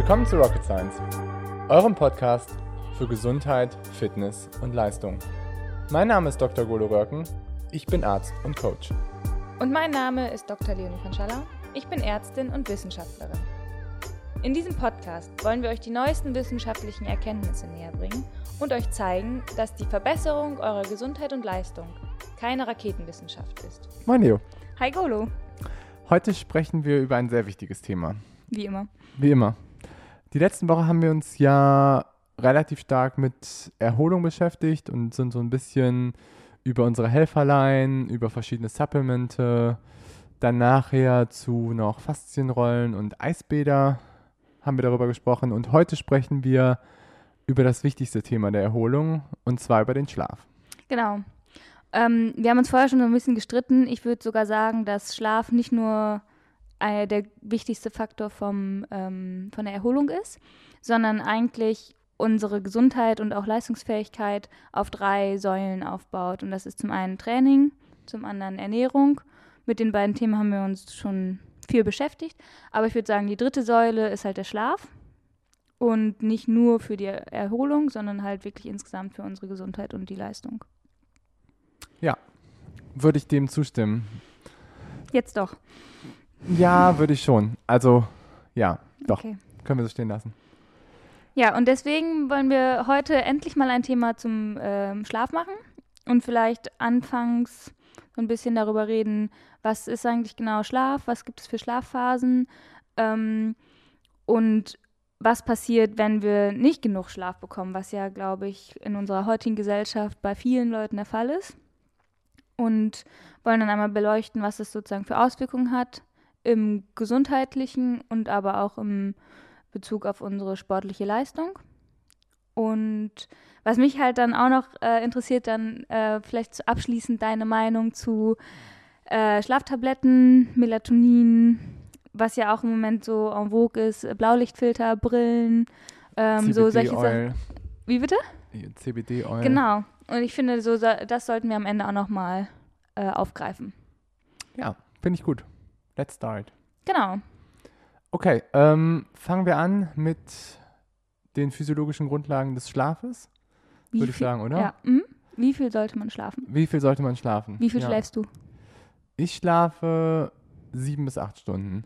Willkommen zu Rocket Science, eurem Podcast für Gesundheit, Fitness und Leistung. Mein Name ist Dr. Golo Röhrken, ich bin Arzt und Coach. Und mein Name ist Dr. Leonie Panschalla, ich bin Ärztin und Wissenschaftlerin. In diesem Podcast wollen wir euch die neuesten wissenschaftlichen Erkenntnisse näher bringen und euch zeigen, dass die Verbesserung eurer Gesundheit und Leistung keine Raketenwissenschaft ist. Moin Leo. Hi Golo. Heute sprechen wir über ein sehr wichtiges Thema. Wie immer. Wie immer. Die letzten Woche haben wir uns ja relativ stark mit Erholung beschäftigt und sind so ein bisschen über unsere Helferlein, über verschiedene Supplemente, dann nachher zu noch Faszienrollen und Eisbäder haben wir darüber gesprochen und heute sprechen wir über das wichtigste Thema der Erholung und zwar über den Schlaf. Genau. Ähm, wir haben uns vorher schon so ein bisschen gestritten. Ich würde sogar sagen, dass Schlaf nicht nur äh, der wichtigste Faktor vom, ähm, von der Erholung ist, sondern eigentlich unsere Gesundheit und auch Leistungsfähigkeit auf drei Säulen aufbaut. Und das ist zum einen Training, zum anderen Ernährung. Mit den beiden Themen haben wir uns schon viel beschäftigt. Aber ich würde sagen, die dritte Säule ist halt der Schlaf. Und nicht nur für die Erholung, sondern halt wirklich insgesamt für unsere Gesundheit und die Leistung. Ja, würde ich dem zustimmen. Jetzt doch. Ja, würde ich schon. Also, ja, doch. Okay. Können wir so stehen lassen. Ja, und deswegen wollen wir heute endlich mal ein Thema zum ähm, Schlaf machen und vielleicht anfangs so ein bisschen darüber reden, was ist eigentlich genau Schlaf, was gibt es für Schlafphasen ähm, und was passiert, wenn wir nicht genug Schlaf bekommen, was ja, glaube ich, in unserer heutigen Gesellschaft bei vielen Leuten der Fall ist. Und wollen dann einmal beleuchten, was es sozusagen für Auswirkungen hat im gesundheitlichen und aber auch im Bezug auf unsere sportliche Leistung. Und was mich halt dann auch noch äh, interessiert, dann äh, vielleicht abschließend deine Meinung zu äh, Schlaftabletten, Melatonin, was ja auch im Moment so en vogue ist, Blaulichtfilter, Brillen, ähm, so solche Sachen. Wie bitte? CBD-Oil. Genau. Und ich finde, so das sollten wir am Ende auch nochmal äh, aufgreifen. Ja, finde ich gut. Let's start. Genau. Okay, ähm, fangen wir an mit den physiologischen Grundlagen des Schlafes, würde ich sagen, oder? Ja. Mhm. Wie viel sollte man schlafen? Wie viel sollte man schlafen? Wie viel ja. schläfst du? Ich schlafe sieben bis acht Stunden.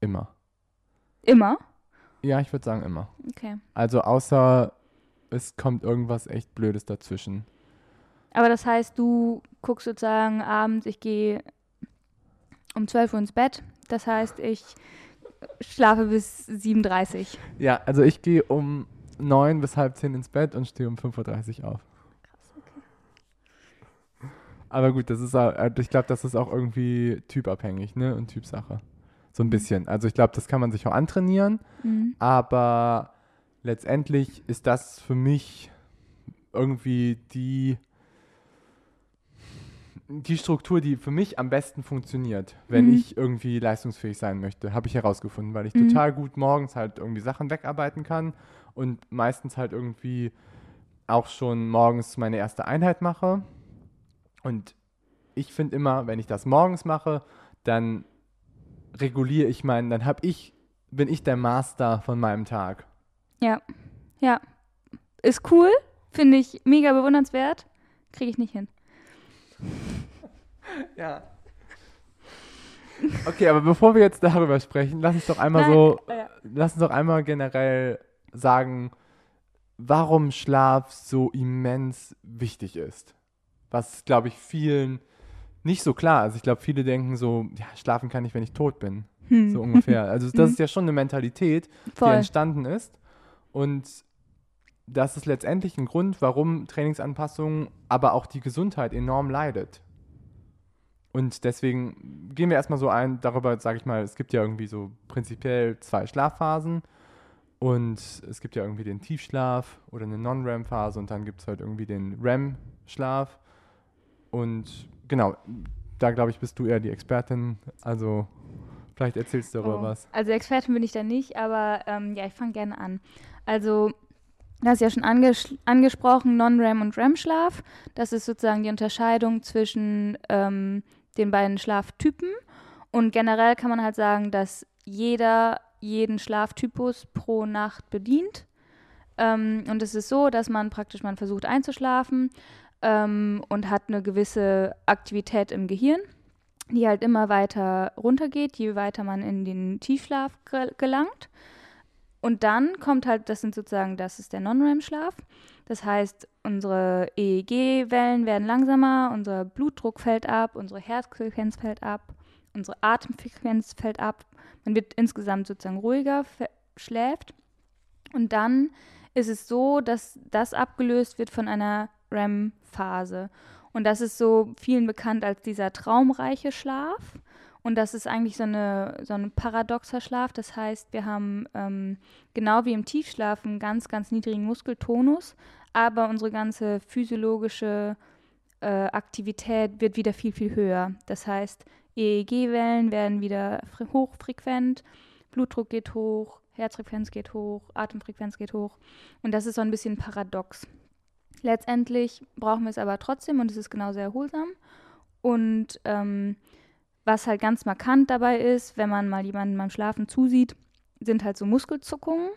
Immer. Immer? Ja, ich würde sagen immer. Okay. Also außer es kommt irgendwas echt Blödes dazwischen. Aber das heißt, du guckst sozusagen abends, ich gehe um 12 Uhr ins Bett. Das heißt, ich schlafe bis 7.30 Uhr. Ja, also ich gehe um 9 bis halb 10 ins Bett und stehe um 5.30 Uhr auf. Krass, okay. Aber gut, das ist auch, äh, ich glaube, das ist auch irgendwie typabhängig, ne? Und Typsache. So ein bisschen. Also ich glaube, das kann man sich auch antrainieren, Mhm. aber letztendlich ist das für mich irgendwie die, die Struktur, die für mich am besten funktioniert, wenn Mhm. ich irgendwie leistungsfähig sein möchte, habe ich herausgefunden, weil ich Mhm. total gut morgens halt irgendwie Sachen wegarbeiten kann und meistens halt irgendwie auch schon morgens meine erste Einheit mache. Und ich finde immer, wenn ich das morgens mache, dann reguliere ich meinen, dann habe ich, bin ich der Master von meinem Tag. Ja. Ja. Ist cool. Finde ich mega bewundernswert. Kriege ich nicht hin. Ja. Okay, aber bevor wir jetzt darüber sprechen, lass uns doch einmal Nein, so, äh, lass uns doch einmal generell sagen, warum Schlaf so immens wichtig ist. Was, glaube ich, vielen nicht so klar ist. Ich glaube, viele denken so, ja, schlafen kann ich, wenn ich tot bin. Hm. So ungefähr. Also das Mhm. ist ja schon eine Mentalität, die Voll. entstanden ist. Und das ist letztendlich ein Grund, warum Trainingsanpassungen, aber auch die Gesundheit enorm leidet. Und deswegen gehen wir erstmal so ein, darüber sage ich mal, es gibt ja irgendwie so prinzipiell zwei Schlafphasen. Und es gibt ja irgendwie den Tiefschlaf oder eine Non-REM-Phase und dann gibt es halt irgendwie den REM-Schlaf. Und genau, da glaube ich, bist du eher die Expertin. Also vielleicht erzählst du darüber Oh. was. Also Expertin bin ich da nicht, aber ähm, ja, ich fange gerne an. Also, du hast ja schon anges angesprochen, Non-REM und REM-Schlaf. Das ist sozusagen die Unterscheidung zwischen ähm, den beiden Schlaftypen. Und generell kann man halt sagen, dass jeder jeden Schlaftypus pro Nacht bedient. Ähm, und es ist so, dass man praktisch, man versucht einzuschlafen ähm, und hat eine gewisse Aktivität im Gehirn, die halt immer weiter runtergeht, je weiter man in den Tiefschlaf ge gelangt. Und dann kommt halt, das sind sozusagen, das ist der Non-REM-Schlaf. Das heißt, unsere EEG-Wellen werden langsamer, unser Blutdruck fällt ab, unsere Herzfrequenz fällt ab, unsere Atemfrequenz fällt ab. Man wird insgesamt sozusagen ruhiger, schläft. Und dann ist es so, dass das abgelöst wird von einer REM-Phase. Und das ist so vielen bekannt als dieser traumreiche Schlaf. Und das ist eigentlich so, eine, so ein paradoxer Schlaf. Das heißt, wir haben ähm, genau wie im Tiefschlaf einen ganz, ganz niedrigen Muskeltonus, aber unsere ganze physiologische äh, Aktivität wird wieder viel, viel höher. Das heißt, EEG-Wellen werden wieder hochfrequent, Blutdruck geht hoch, Herzfrequenz geht hoch, Atemfrequenz geht hoch. Und das ist so ein bisschen paradox. Letztendlich brauchen wir es aber trotzdem und es ist genauso erholsam. Und ähm, was halt ganz markant dabei ist, wenn man mal jemanden beim Schlafen zusieht, sind halt so Muskelzuckungen,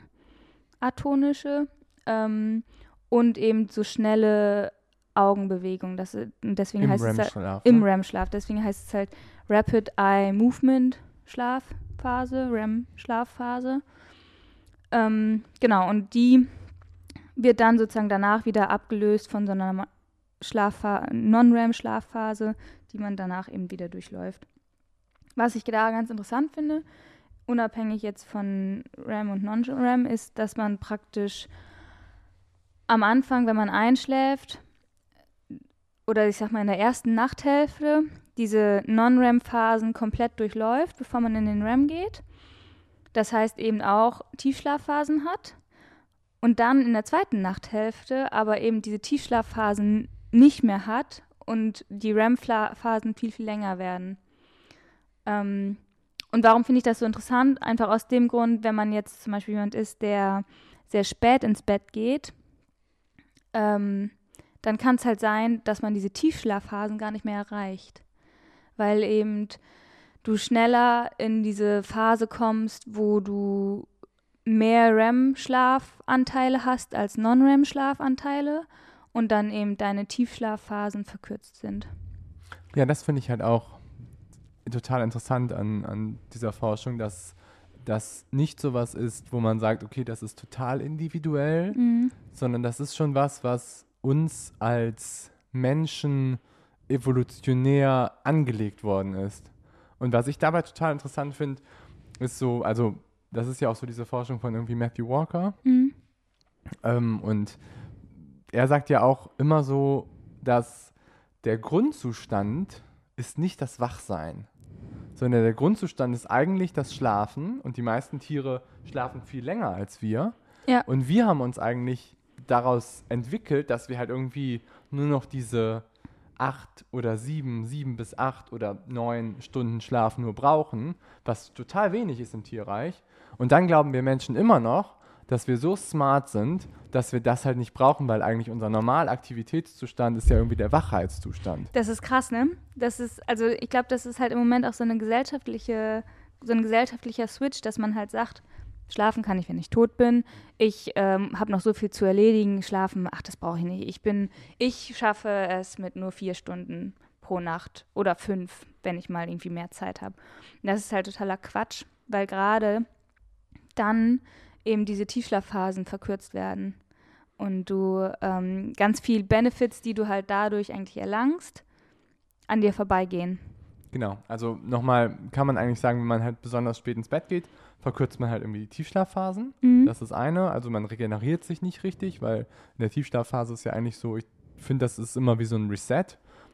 atonische ähm, und eben so schnelle Augenbewegungen. Das, deswegen Im heißt es halt, REM-Schlaf, im ne? REM-Schlaf. Deswegen heißt es halt Rapid Eye Movement Schlafphase, REM-Schlafphase. Ähm, genau, und die wird dann sozusagen danach wieder abgelöst von so einer Schlafpha Non-REM-Schlafphase, die man danach eben wieder durchläuft. Was ich da ganz interessant finde, unabhängig jetzt von REM und Non-REM, ist, dass man praktisch am Anfang, wenn man einschläft, oder ich sag mal in der ersten Nachthälfte, diese Non-REM-Phasen komplett durchläuft, bevor man in den REM geht. Das heißt eben auch Tiefschlafphasen hat. Und dann in der zweiten Nachthälfte aber eben diese Tiefschlafphasen nicht mehr hat und die REM-Phasen viel, viel länger werden. Ähm, und warum finde ich das so interessant? Einfach aus dem Grund, wenn man jetzt zum Beispiel jemand ist, der sehr spät ins Bett geht, ähm, dann kann es halt sein, dass man diese Tiefschlafphasen gar nicht mehr erreicht. Weil eben du schneller in diese Phase kommst, wo du mehr REM-Schlafanteile hast als Non-REM-Schlafanteile und dann eben deine Tiefschlafphasen verkürzt sind. Ja, das finde ich halt auch total interessant an, an dieser Forschung, dass das nicht so was ist, wo man sagt, okay, das ist total individuell, Mhm. sondern das ist schon was, was uns als Menschen evolutionär angelegt worden ist. Und was ich dabei total interessant finde, ist so, also das ist ja auch so diese Forschung von irgendwie Matthew Walker. Mhm. Ähm, und er sagt ja auch immer so, dass der Grundzustand ist nicht das Wachsein, sondern der Grundzustand ist eigentlich das Schlafen. Und die meisten Tiere schlafen viel länger als wir. Ja. Und wir haben uns eigentlich daraus entwickelt, dass wir halt irgendwie nur noch diese acht oder sieben, sieben bis acht oder neun Stunden Schlaf nur brauchen, was total wenig ist im Tierreich. Und dann glauben wir Menschen immer noch, dass wir so smart sind, dass wir das halt nicht brauchen, weil eigentlich unser Normalaktivitätszustand ist ja irgendwie der Wachheitszustand. Das ist krass, ne? Das ist, also ich glaube, das ist halt im Moment auch so eine gesellschaftliche, so ein gesellschaftlicher Switch, dass man halt sagt, schlafen kann ich, wenn ich tot bin. Ich ähm, habe noch so viel zu erledigen. Schlafen, ach, das brauche ich nicht. Ich bin, ich schaffe es mit nur vier Stunden pro Nacht oder fünf, wenn ich mal irgendwie mehr Zeit habe. Das ist halt totaler Quatsch, weil gerade dann eben diese Tiefschlafphasen verkürzt werden und du ähm, ganz viel Benefits, die du halt dadurch eigentlich erlangst, an dir vorbeigehen. Genau, also nochmal kann man eigentlich sagen, wenn man halt besonders spät ins Bett geht, verkürzt man halt irgendwie die Tiefschlafphasen. Mhm. Das ist eine, also man regeneriert sich nicht richtig, weil in der Tiefschlafphase ist ja eigentlich so, ich finde, das ist immer wie so ein Reset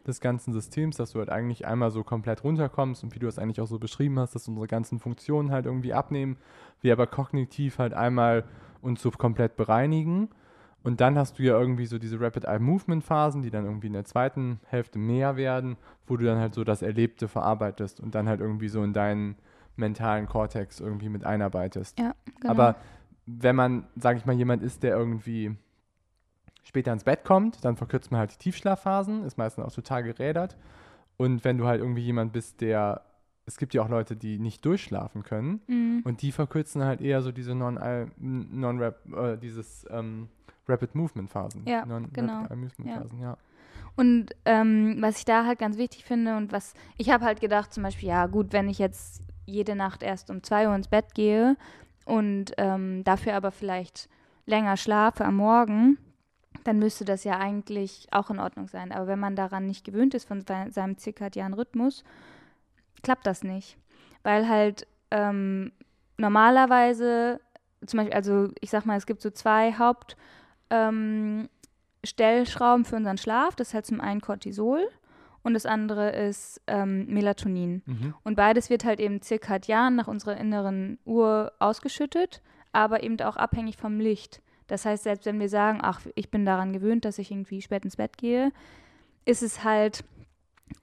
des ganzen Systems, dass du halt eigentlich einmal so komplett runterkommst und wie du es eigentlich auch so beschrieben hast, dass unsere ganzen Funktionen halt irgendwie abnehmen, wir aber kognitiv halt einmal uns so komplett bereinigen. Und dann hast du ja irgendwie so diese Rapid Eye Movement Phasen, die dann irgendwie in der zweiten Hälfte mehr werden, wo du dann halt so das Erlebte verarbeitest und dann halt irgendwie so in deinen mentalen Kortex irgendwie mit einarbeitest. Ja, genau. Aber wenn man, sage ich mal, jemand ist, der irgendwie später ins Bett kommt, dann verkürzt man halt die Tiefschlafphasen, ist meistens auch total gerädert. Und wenn du halt irgendwie jemand bist, der es gibt ja auch Leute, die nicht durchschlafen können Mhm. und die verkürzen halt eher so diese non, non äh, dieses ähm, Rapid Movement Phasen. Ja, non genau. Rapid Eye Movement Ja. Phasen, ja. Und ähm, was ich da halt ganz wichtig finde und was ich habe halt gedacht, zum Beispiel, ja gut, wenn ich jetzt jede Nacht erst um 2 Uhr ins Bett gehe und ähm, dafür aber vielleicht länger schlafe am Morgen, dann müsste das ja eigentlich auch in Ordnung sein. Aber wenn man daran nicht gewöhnt ist von se- seinem zirkadianen Rhythmus, klappt das nicht. Weil halt ähm, normalerweise, zum Beispiel, also ich sag mal, es gibt so zwei Haupt ähm, für unseren Schlaf. Das ist halt zum einen Cortisol und das andere ist ähm, Melatonin. Mhm. Und beides wird halt eben zirkadian nach unserer inneren Uhr ausgeschüttet, aber eben auch abhängig vom Licht. Das heißt, selbst wenn wir sagen, ach, ich bin daran gewöhnt, dass ich irgendwie spät ins Bett gehe, ist es halt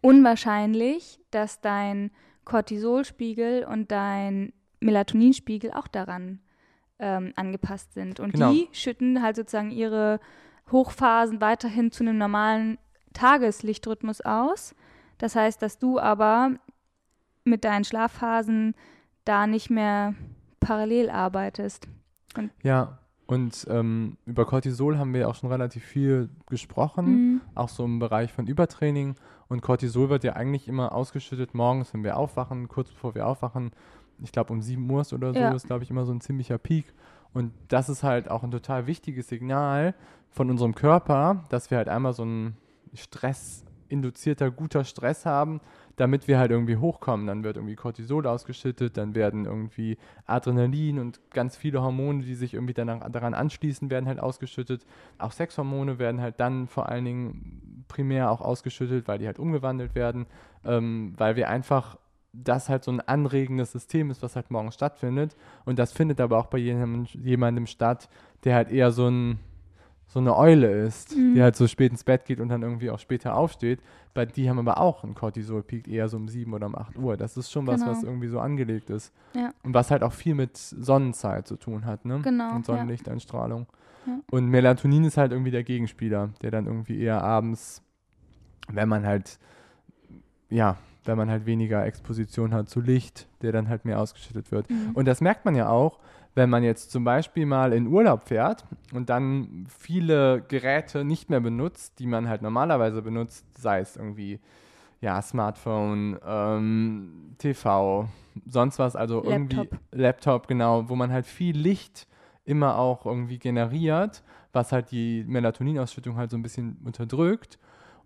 unwahrscheinlich, dass dein Cortisolspiegel und dein Melatoninspiegel auch daran ähm, angepasst sind. Und Genau. die schütten halt sozusagen ihre Hochphasen weiterhin zu einem normalen Tageslichtrhythmus aus. Das heißt, dass du aber mit deinen Schlafphasen da nicht mehr parallel arbeitest. Ja, und ähm, über Cortisol haben wir auch schon relativ viel gesprochen, Mhm. auch so im Bereich von Übertraining. Und Cortisol wird ja eigentlich immer ausgeschüttet morgens, wenn wir aufwachen, kurz bevor wir aufwachen. Ich glaube, um 7 Uhr ist oder so Ja. ist, glaube ich, immer so ein ziemlicher Peak. Und das ist halt auch ein total wichtiges Signal von unserem Körper, dass wir halt einmal so ein stressinduzierter, guter Stress haben, damit wir halt irgendwie hochkommen. Dann wird irgendwie Cortisol ausgeschüttet, dann werden irgendwie Adrenalin und ganz viele Hormone, die sich irgendwie danach, daran anschließen, werden halt ausgeschüttet. Auch Sexhormone werden halt dann vor allen Dingen primär auch ausgeschüttet, weil die halt umgewandelt werden, ähm, weil wir einfach das halt so ein anregendes System ist, was halt morgens stattfindet. Und das findet aber auch bei jemandem, jemandem statt, der halt eher so ein so eine Eule ist, Mhm. die halt so spät ins Bett geht und dann irgendwie auch später aufsteht. Bei die haben aber auch einen Cortisol-Peak eher so um 7 oder um 8 Uhr. Das ist schon was, Genau. was irgendwie so angelegt ist. Ja. Und was halt auch viel mit Sonnenzeit zu tun hat, ne? Genau, Und. Sonnenlichteinstrahlung. Ja. Und Melatonin ist halt irgendwie der Gegenspieler, der dann irgendwie eher abends, wenn man halt, ja, wenn man halt weniger Exposition hat zu Licht, der dann halt mehr ausgeschüttet wird. Mhm. Und das merkt man ja auch, wenn man jetzt zum Beispiel mal in Urlaub fährt und dann viele Geräte nicht mehr benutzt, die man halt normalerweise benutzt, sei es irgendwie ja, Smartphone, ähm, TV, sonst was, also irgendwie Laptop. Laptop, genau, wo man halt viel Licht immer auch irgendwie generiert, was halt die Melatoninausschüttung halt so ein bisschen unterdrückt.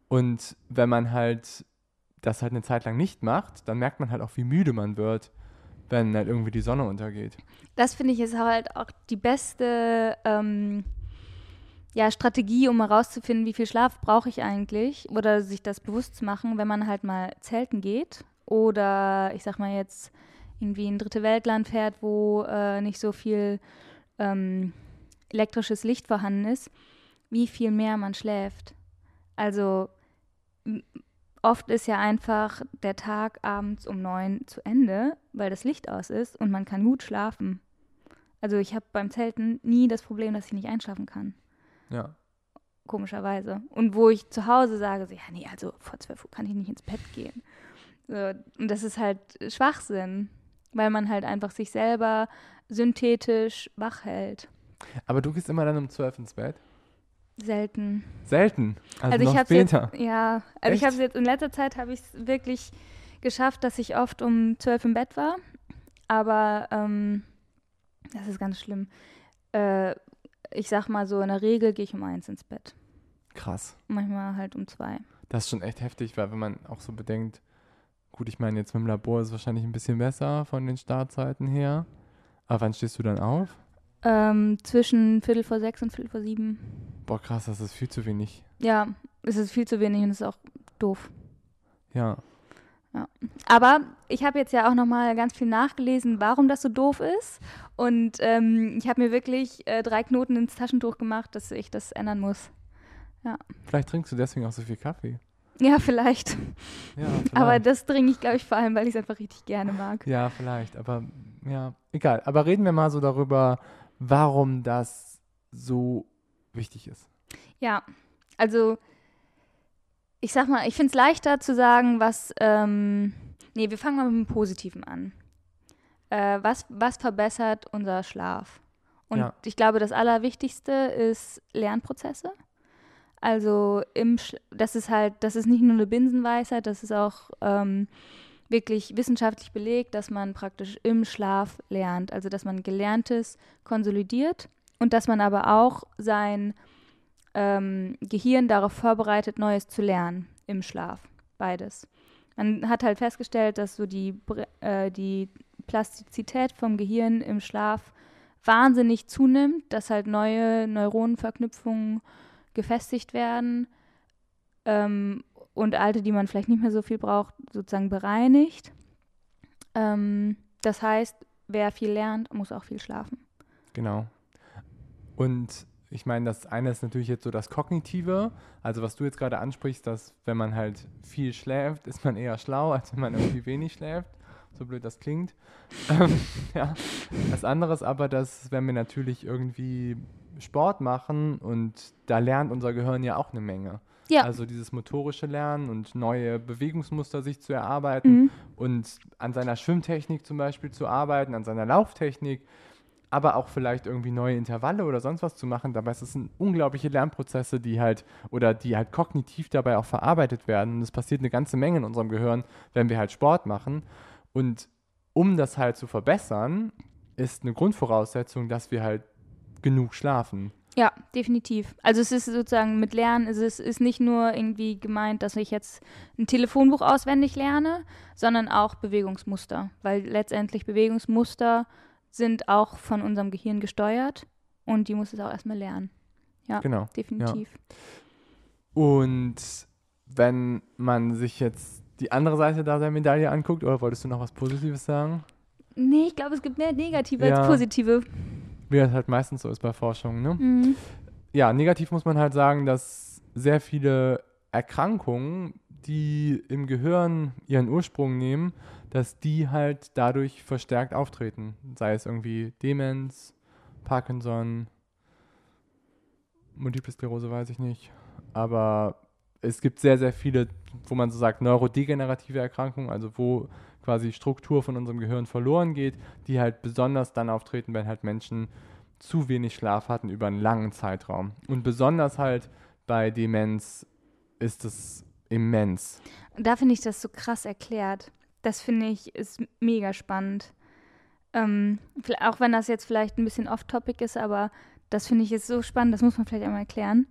Und wenn man halt das halt eine Zeit lang nicht macht, dann merkt man halt auch, wie müde man wird, wenn halt irgendwie die Sonne untergeht. Das finde ich ist halt auch die beste ähm, ja, Strategie, um herauszufinden, wie viel Schlaf brauche ich eigentlich oder sich das bewusst zu machen, wenn man halt mal zelten geht oder ich sag mal jetzt irgendwie in ein dritte Weltland fährt, wo äh, nicht so viel ähm, elektrisches Licht vorhanden ist, wie viel mehr man schläft. Also oft ist ja einfach der Tag abends um neun zu Ende, weil das Licht aus ist und man kann gut schlafen. Also ich habe beim Zelten nie das Problem, dass ich nicht einschlafen kann. Ja. Komischerweise. Und wo ich zu Hause sage, so, ja, nee, also vor 12 Uhr kann ich nicht ins Bett gehen. So, und das ist halt Schwachsinn, weil man halt einfach sich selber synthetisch wach hält. Aber du gehst immer dann um 12 ins Bett? Selten. Selten. Also, Also, noch ich habe jetzt, später. ja, also ich Echt? habe es jetzt in letzter Zeit habe ich es wirklich geschafft, dass ich oft um zwölf im Bett war. Aber ähm, das ist ganz schlimm. Äh, ich sag mal so, in der Regel gehe ich um eins ins Bett. Krass. Manchmal halt um zwei. Das ist schon echt heftig, weil wenn man auch so bedenkt, gut, ich meine, jetzt mit dem Labor ist es wahrscheinlich ein bisschen besser von den Startzeiten her. Aber wann stehst du dann auf? Ähm, zwischen Viertel vor sechs und Viertel vor sieben. Boah, krass, das ist viel zu wenig. Ja, es ist viel zu wenig und es ist auch doof. Ja. Aber ich habe jetzt ja auch noch mal ganz viel nachgelesen, warum das so doof ist. Und ähm, ich habe mir wirklich äh, drei Knoten ins Taschentuch gemacht, dass ich das ändern muss. Vielleicht trinkst du deswegen auch so viel Kaffee. Ja, vielleicht. Ja, Aber vielleicht. das trinke ich, glaube ich, vor allem, weil ich es einfach richtig gerne mag. Ja, vielleicht. Aber ja, egal. Aber reden wir mal so darüber, warum das so wichtig ist. Ja, also ich sag mal, ich finde es leichter zu sagen, was ähm, Nee, wir fangen mal mit dem Positiven an. Äh, was, was verbessert unser Schlaf? Und Ja. ich glaube, das Allerwichtigste ist Lernprozesse. Also im Sch das ist halt, das ist nicht nur eine Binsenweisheit, das ist auch ähm, wirklich wissenschaftlich belegt, dass man praktisch im Schlaf lernt. Also dass man Gelerntes konsolidiert und dass man aber auch sein ähm, Gehirn darauf vorbereitet, Neues zu lernen im Schlaf. Beides. Man hat halt festgestellt, dass so die, äh, die Plastizität vom Gehirn im Schlaf wahnsinnig zunimmt, dass halt neue Neuronenverknüpfungen gefestigt werden ähm, und alte, die man vielleicht nicht mehr so viel braucht, sozusagen bereinigt. Ähm, das heißt, wer viel lernt, muss auch viel schlafen. Genau. Und ich meine, das eine ist natürlich jetzt so das Kognitive, also was du jetzt gerade ansprichst, dass wenn man halt viel schläft, ist man eher schlau, als wenn man irgendwie wenig schläft. So blöd das klingt. Ähm, ja. Das andere ist aber, dass wenn wir natürlich irgendwie Sport machen und da lernt unser Gehirn ja auch eine Menge. Ja. Also dieses motorische Lernen und neue Bewegungsmuster sich zu erarbeiten Mhm. und an seiner Schwimmtechnik zum Beispiel zu arbeiten, an seiner Lauftechnik, aber auch vielleicht irgendwie neue Intervalle oder sonst was zu machen. Dabei ist es sind unglaubliche Lernprozesse, die halt oder die halt kognitiv dabei auch verarbeitet werden. Und es passiert eine ganze Menge in unserem Gehirn, wenn wir halt Sport machen. Und um das halt zu verbessern, ist eine Grundvoraussetzung, dass wir halt genug schlafen. Ja, definitiv. Also es ist sozusagen mit Lernen, es ist, ist nicht nur irgendwie gemeint, dass ich jetzt ein Telefonbuch auswendig lerne, sondern auch Bewegungsmuster, weil letztendlich Bewegungsmuster sind auch von unserem Gehirn gesteuert und die muss es auch erstmal lernen. Ja, Genau. definitiv. Und wenn man sich jetzt die andere Seite da der Medaille anguckt, oder wolltest du noch was Positives sagen? Nee, ich glaube, es gibt mehr negative Ja. als positive. Wie das halt meistens so ist bei Forschung, ne? Mhm. Ja, negativ muss man halt sagen, dass sehr viele Erkrankungen, die im Gehirn ihren Ursprung nehmen, dass die halt dadurch verstärkt auftreten. Sei es irgendwie Demenz, Parkinson, Multiple Sklerose, weiß ich nicht. Aber es gibt sehr, sehr viele, wo man so sagt, neurodegenerative Erkrankungen, also wo quasi Struktur von unserem Gehirn verloren geht, die halt besonders dann auftreten, wenn halt Menschen zu wenig Schlaf hatten über einen langen Zeitraum. Und besonders halt bei Demenz ist es immens. Und da finde ich das so krass erklärt. Das finde ich ist mega spannend. Ähm, auch wenn das jetzt vielleicht ein bisschen off-topic ist, aber das finde ich jetzt so spannend, das muss man vielleicht einmal erklären.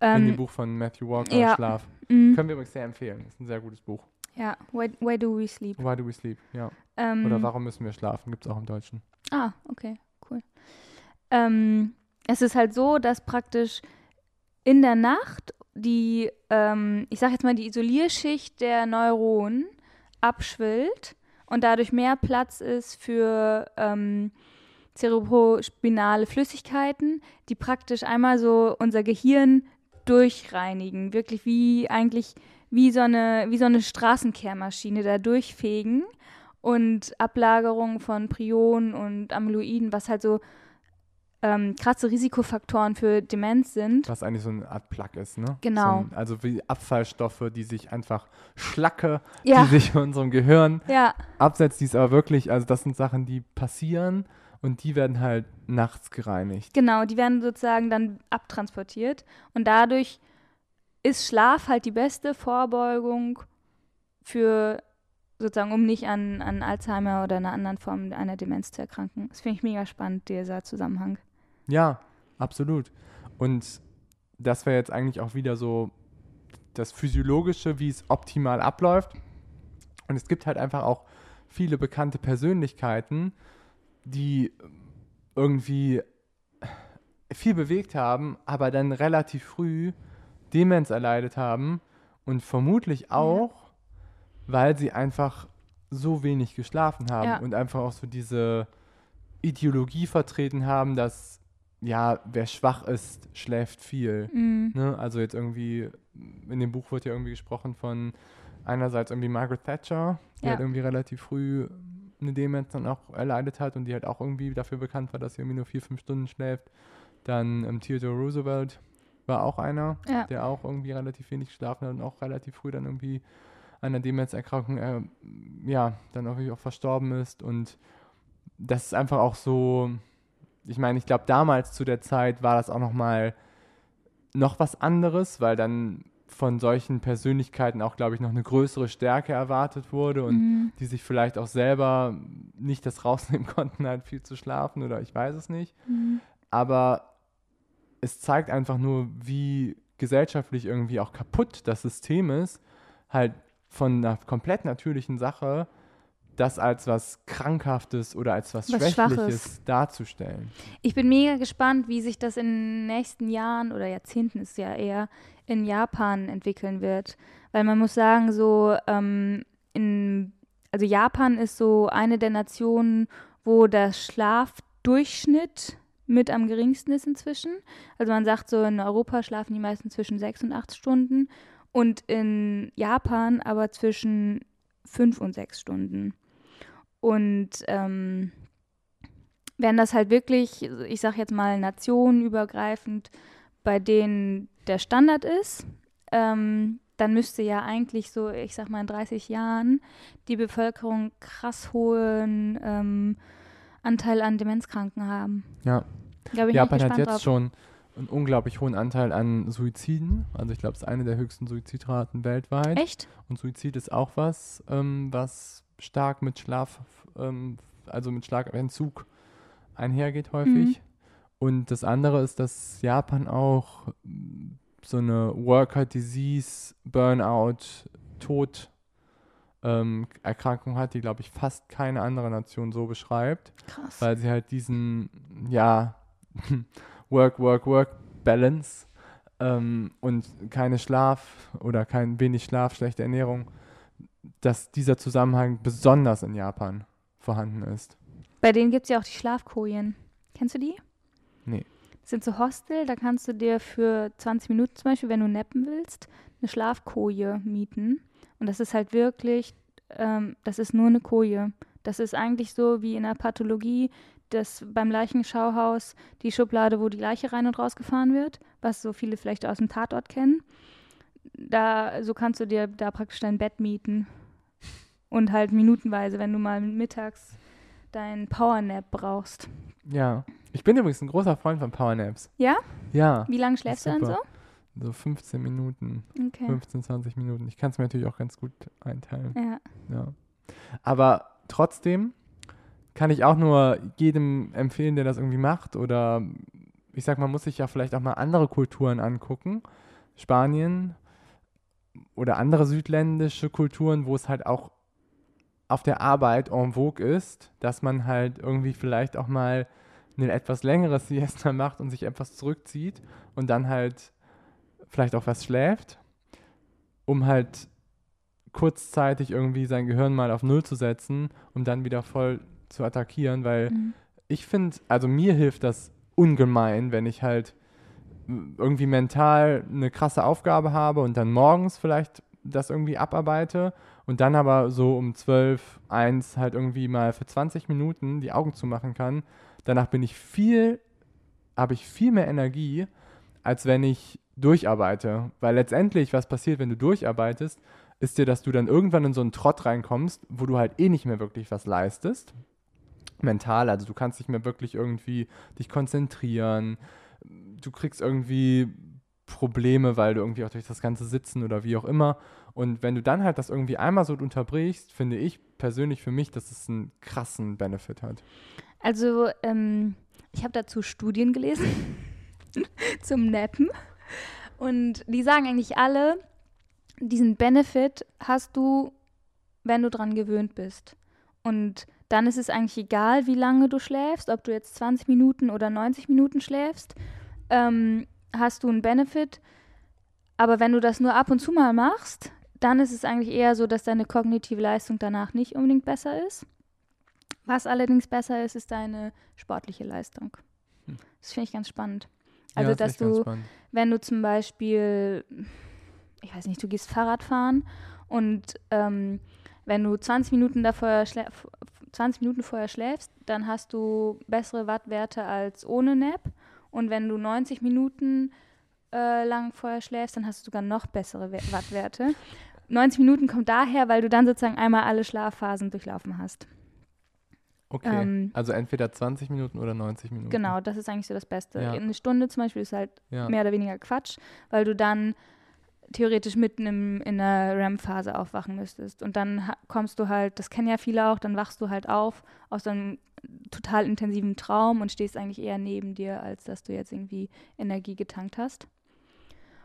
in dem Ähm, Buch von Matthew Walker, ja. Schlaf. mh, Können wir übrigens sehr empfehlen. Ist ein sehr gutes Buch. Ja, why, why do we sleep? Why do we sleep? Ja. Ähm, Oder warum müssen wir schlafen? Gibt es auch im Deutschen. Ah, okay, cool. Ähm, es ist halt so, dass praktisch in der Nacht die, ähm, ich sag jetzt mal, die Isolierschicht der Neuronen abschwillt und dadurch mehr Platz ist für ähm, cerebrospinale Flüssigkeiten, die praktisch einmal so unser Gehirn durchreinigen. Wirklich wie eigentlich wie so eine, wie so eine Straßenkehrmaschine da durchfegen und Ablagerung von Prionen und Amyloiden, was halt so ähm, krasse Risikofaktoren für Demenz sind. Was eigentlich so eine Art Plug ist, ne? Genau. So ein, also wie Abfallstoffe, die sich einfach Schlacke, Ja, die sich in unserem Gehirn ja, absetzt, die ist aber wirklich, also das sind Sachen, die passieren und die werden halt nachts gereinigt. genau, die werden sozusagen dann abtransportiert und dadurch ist Schlaf halt die beste Vorbeugung für sozusagen, um nicht an, an Alzheimer oder einer anderen Form einer Demenz zu erkranken. Das finde ich mega spannend, dieser Zusammenhang. Ja, absolut. Und das wäre jetzt eigentlich auch wieder so das Physiologische, wie es optimal abläuft. Und es gibt halt einfach auch viele bekannte Persönlichkeiten, die irgendwie viel bewegt haben, aber dann relativ früh Demenz erleidet haben und vermutlich auch, weil sie einfach so wenig geschlafen haben Ja. und einfach auch so diese Ideologie vertreten haben, dass ja, wer schwach ist, schläft viel. Mhm. Ne? Also jetzt irgendwie, in dem Buch wird ja irgendwie gesprochen von einerseits irgendwie Margaret Thatcher, die Ja. halt irgendwie relativ früh eine Demenz dann auch erleidet hat und die halt auch irgendwie dafür bekannt war, dass sie irgendwie nur vier, fünf Stunden schläft. Dann ähm, Theodore Roosevelt war auch einer, Ja. der auch irgendwie relativ wenig geschlafen hat und auch relativ früh dann irgendwie an einer Demenzerkrankung äh, ja, dann auch, auch verstorben ist. Und das ist einfach auch so, ich meine, ich glaube, damals zu der Zeit war das auch nochmal noch was anderes, weil dann von solchen Persönlichkeiten auch, glaube ich, noch eine größere Stärke erwartet wurde und mhm. die sich vielleicht auch selber nicht das rausnehmen konnten, halt viel zu schlafen oder ich weiß es nicht. Mhm. Aber es zeigt einfach nur, wie gesellschaftlich irgendwie auch kaputt das System ist, halt von einer komplett natürlichen Sache das als was Krankhaftes oder als was, was Schwächliches Schwaches. darzustellen. Ich bin mega gespannt, wie sich das in den nächsten Jahren oder Jahrzehnten ist ja eher in Japan entwickeln wird. Weil man muss sagen, so ähm, in, also Japan ist so eine der Nationen, wo der Schlafdurchschnitt mit am geringsten ist inzwischen. Also man sagt so, in Europa schlafen die meisten zwischen sechs und acht Stunden und in Japan aber zwischen fünf und sechs Stunden. Und ähm, wenn das halt wirklich, ich sag jetzt mal, nationenübergreifend bei denen der Standard ist, ähm, dann müsste ja eigentlich so, ich sag mal, in 30 Jahren die Bevölkerung krass hohen ähm, Anteil an Demenzkranken haben. Ja. Japan hat jetzt drauf. schon einen unglaublich hohen Anteil an Suiziden. Also ich glaube, es ist eine der höchsten Suizidraten weltweit. Echt? Und Suizid ist auch was, ähm, was stark mit Schlaf, ähm, also mit Schlafentzug einhergeht häufig. Mhm. Und das andere ist, dass Japan auch so eine Worker Disease, Burnout, Tod ähm, Erkrankung hat, die, glaube ich, fast keine andere Nation so beschreibt. Krass. Weil sie halt diesen, ja, Work, Work, Work Balance ähm, und keine Schlaf oder kein wenig Schlaf, schlechte Ernährung, dass dieser Zusammenhang besonders in Japan vorhanden ist. Bei denen gibt es ja auch die Schlafkojen. Kennst du die? Nee. Das sind so Hostel, da kannst du dir für 20 Minuten zum Beispiel, wenn du nappen willst, eine Schlafkoje mieten. Und das ist halt wirklich, ähm, das ist nur eine Koje. Das ist eigentlich so wie in der Pathologie, das beim Leichenschauhaus die Schublade, wo die Leiche rein und raus gefahren wird, was so viele vielleicht aus dem Tatort kennen. Da, so kannst du dir da praktisch dein Bett mieten. Und halt minutenweise, wenn du mal mittags deinen Powernap brauchst. Ja. Ich bin übrigens ein großer Freund von Powernaps. Ja? Ja. Wie lange schläfst du dann so? So 15 Minuten. Okay. 15, 20 Minuten. Ich kann es mir natürlich auch ganz gut einteilen. Ja. ja. Aber trotzdem kann ich auch nur jedem empfehlen, der das irgendwie macht. Oder ich sag, man muss sich ja vielleicht auch mal andere Kulturen angucken. Spanien oder andere südländische Kulturen, wo es halt auch auf der Arbeit en vogue ist, dass man halt irgendwie vielleicht auch mal ein etwas längeres Siesta macht und sich etwas zurückzieht und dann halt vielleicht auch was schläft, um halt kurzzeitig irgendwie sein Gehirn mal auf Null zu setzen, um dann wieder voll zu attackieren, weil mhm. ich finde, also mir hilft das ungemein, wenn ich halt irgendwie mental eine krasse Aufgabe habe und dann morgens vielleicht das irgendwie abarbeite und dann aber so um 12, 1 halt irgendwie mal für 20 Minuten die Augen zumachen kann. Danach bin ich viel, habe ich viel mehr Energie, als wenn ich durcharbeite. Weil letztendlich, was passiert, wenn du durcharbeitest, ist dir, dass du dann irgendwann in so einen Trott reinkommst, wo du halt eh nicht mehr wirklich was leistest. Mental, also du kannst nicht mehr wirklich irgendwie dich konzentrieren. Du kriegst irgendwie Probleme, weil du irgendwie auch durch das ganze Sitzen oder wie auch immer. Und wenn du dann halt das irgendwie einmal so unterbrichst, finde ich persönlich für mich, dass es einen krassen Benefit hat. Also, ähm, ich habe dazu Studien gelesen zum Nappen. Und die sagen eigentlich alle, diesen Benefit hast du, wenn du dran gewöhnt bist. Und dann ist es eigentlich egal, wie lange du schläfst, ob du jetzt 20 Minuten oder 90 Minuten schläfst. Ähm, hast du einen Benefit. Aber wenn du das nur ab und zu mal machst, dann ist es eigentlich eher so, dass deine kognitive Leistung danach nicht unbedingt besser ist. Was allerdings besser ist, ist deine sportliche Leistung. Hm. Das finde ich ganz spannend. Also, ja, das dass du, wenn du zum Beispiel, ich weiß nicht, du gehst Fahrrad fahren und ähm, wenn du 20 Minuten, davor 20 Minuten vorher schläfst, dann hast du bessere Wattwerte als ohne Nap. Und wenn du 90 Minuten äh, lang vorher schläfst, dann hast du sogar noch bessere Wattwerte. 90 Minuten kommt daher, weil du dann sozusagen einmal alle Schlafphasen durchlaufen hast. Okay. Ähm, also entweder 20 Minuten oder 90 Minuten. Genau, das ist eigentlich so das Beste. Ja. Eine Stunde zum Beispiel ist halt Ja. mehr oder weniger Quatsch, weil du dann theoretisch mitten im, in der REM-Phase aufwachen müsstest. Und dann kommst du halt, das kennen ja viele auch, dann wachst du halt auf aus einem total intensiven Traum und stehst eigentlich eher neben dir, als dass du jetzt irgendwie Energie getankt hast.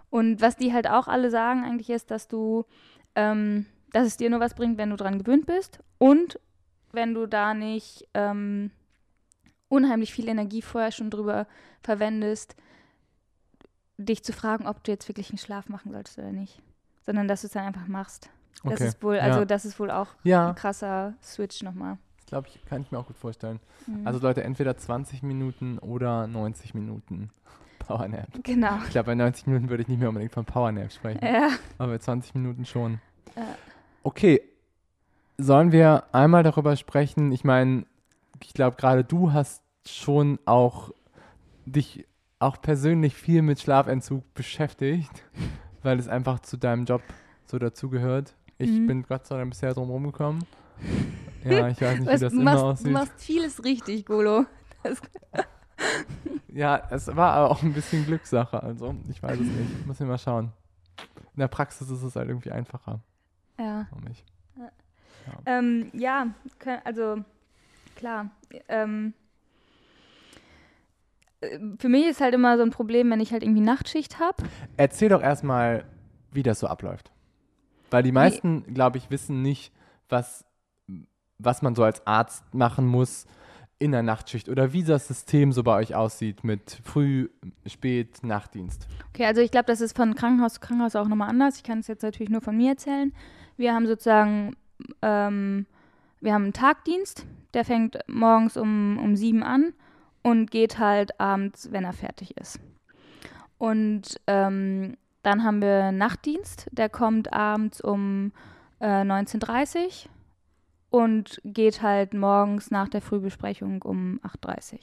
Und was die halt auch alle sagen eigentlich ist, dass du, ähm, dass es dir nur was bringt, wenn du dran gewöhnt bist und wenn du da nicht ähm, unheimlich viel Energie vorher schon drüber verwendest, dich zu fragen, ob du jetzt wirklich einen Schlaf machen solltest oder nicht. Sondern dass du es dann einfach machst. Das Okay. ist wohl, also ja. das ist wohl auch ja, ein krasser Switch nochmal. das glaube ich, kann ich mir auch gut vorstellen. Mhm. Also Leute, entweder 20 Minuten oder 90 Minuten Powernap. genau. Ich glaube, bei 90 Minuten würde ich nicht mehr unbedingt von Powernap sprechen, Ja. aber bei 20 Minuten schon. Ja. Okay, sollen wir einmal darüber sprechen? Ich meine, ich glaube, gerade du hast schon auch dich auch persönlich viel mit Schlafentzug beschäftigt, weil es einfach zu deinem Job so dazugehört. Ich Mhm. bin Gott sei Dank bisher drum rumgekommen. Ja, ich weiß nicht, wie das du, immer machst, du aussieht. machst vieles richtig, Golo. Ja, es war aber auch ein bisschen Glückssache, also ich weiß es nicht. Muss ich mal schauen. In der Praxis ist es halt irgendwie einfacher ja. für mich. Ähm, ja, also klar. Ähm, äh, für mich ist halt immer so ein Problem, wenn ich halt irgendwie Nachtschicht habe. Erzähl doch erstmal, wie das so abläuft. Weil die meisten, glaube ich, wissen nicht, was, was man so als Arzt machen muss in der Nachtschicht oder wie das System so bei euch aussieht mit Früh-, Spät-, Nachtdienst. Okay, also ich glaube, das ist von Krankenhaus zu Krankenhaus auch nochmal anders. Ich kann es jetzt natürlich nur von mir erzählen. Wir haben sozusagen, ähm, wir haben einen Tagdienst, der fängt morgens um, um sieben an und geht halt abends, wenn er fertig ist. Und ähm, dann haben wir einen Nachtdienst, der kommt abends um äh, 19.30 Uhr und geht halt morgens nach der Frühbesprechung um 8.30 Uhr.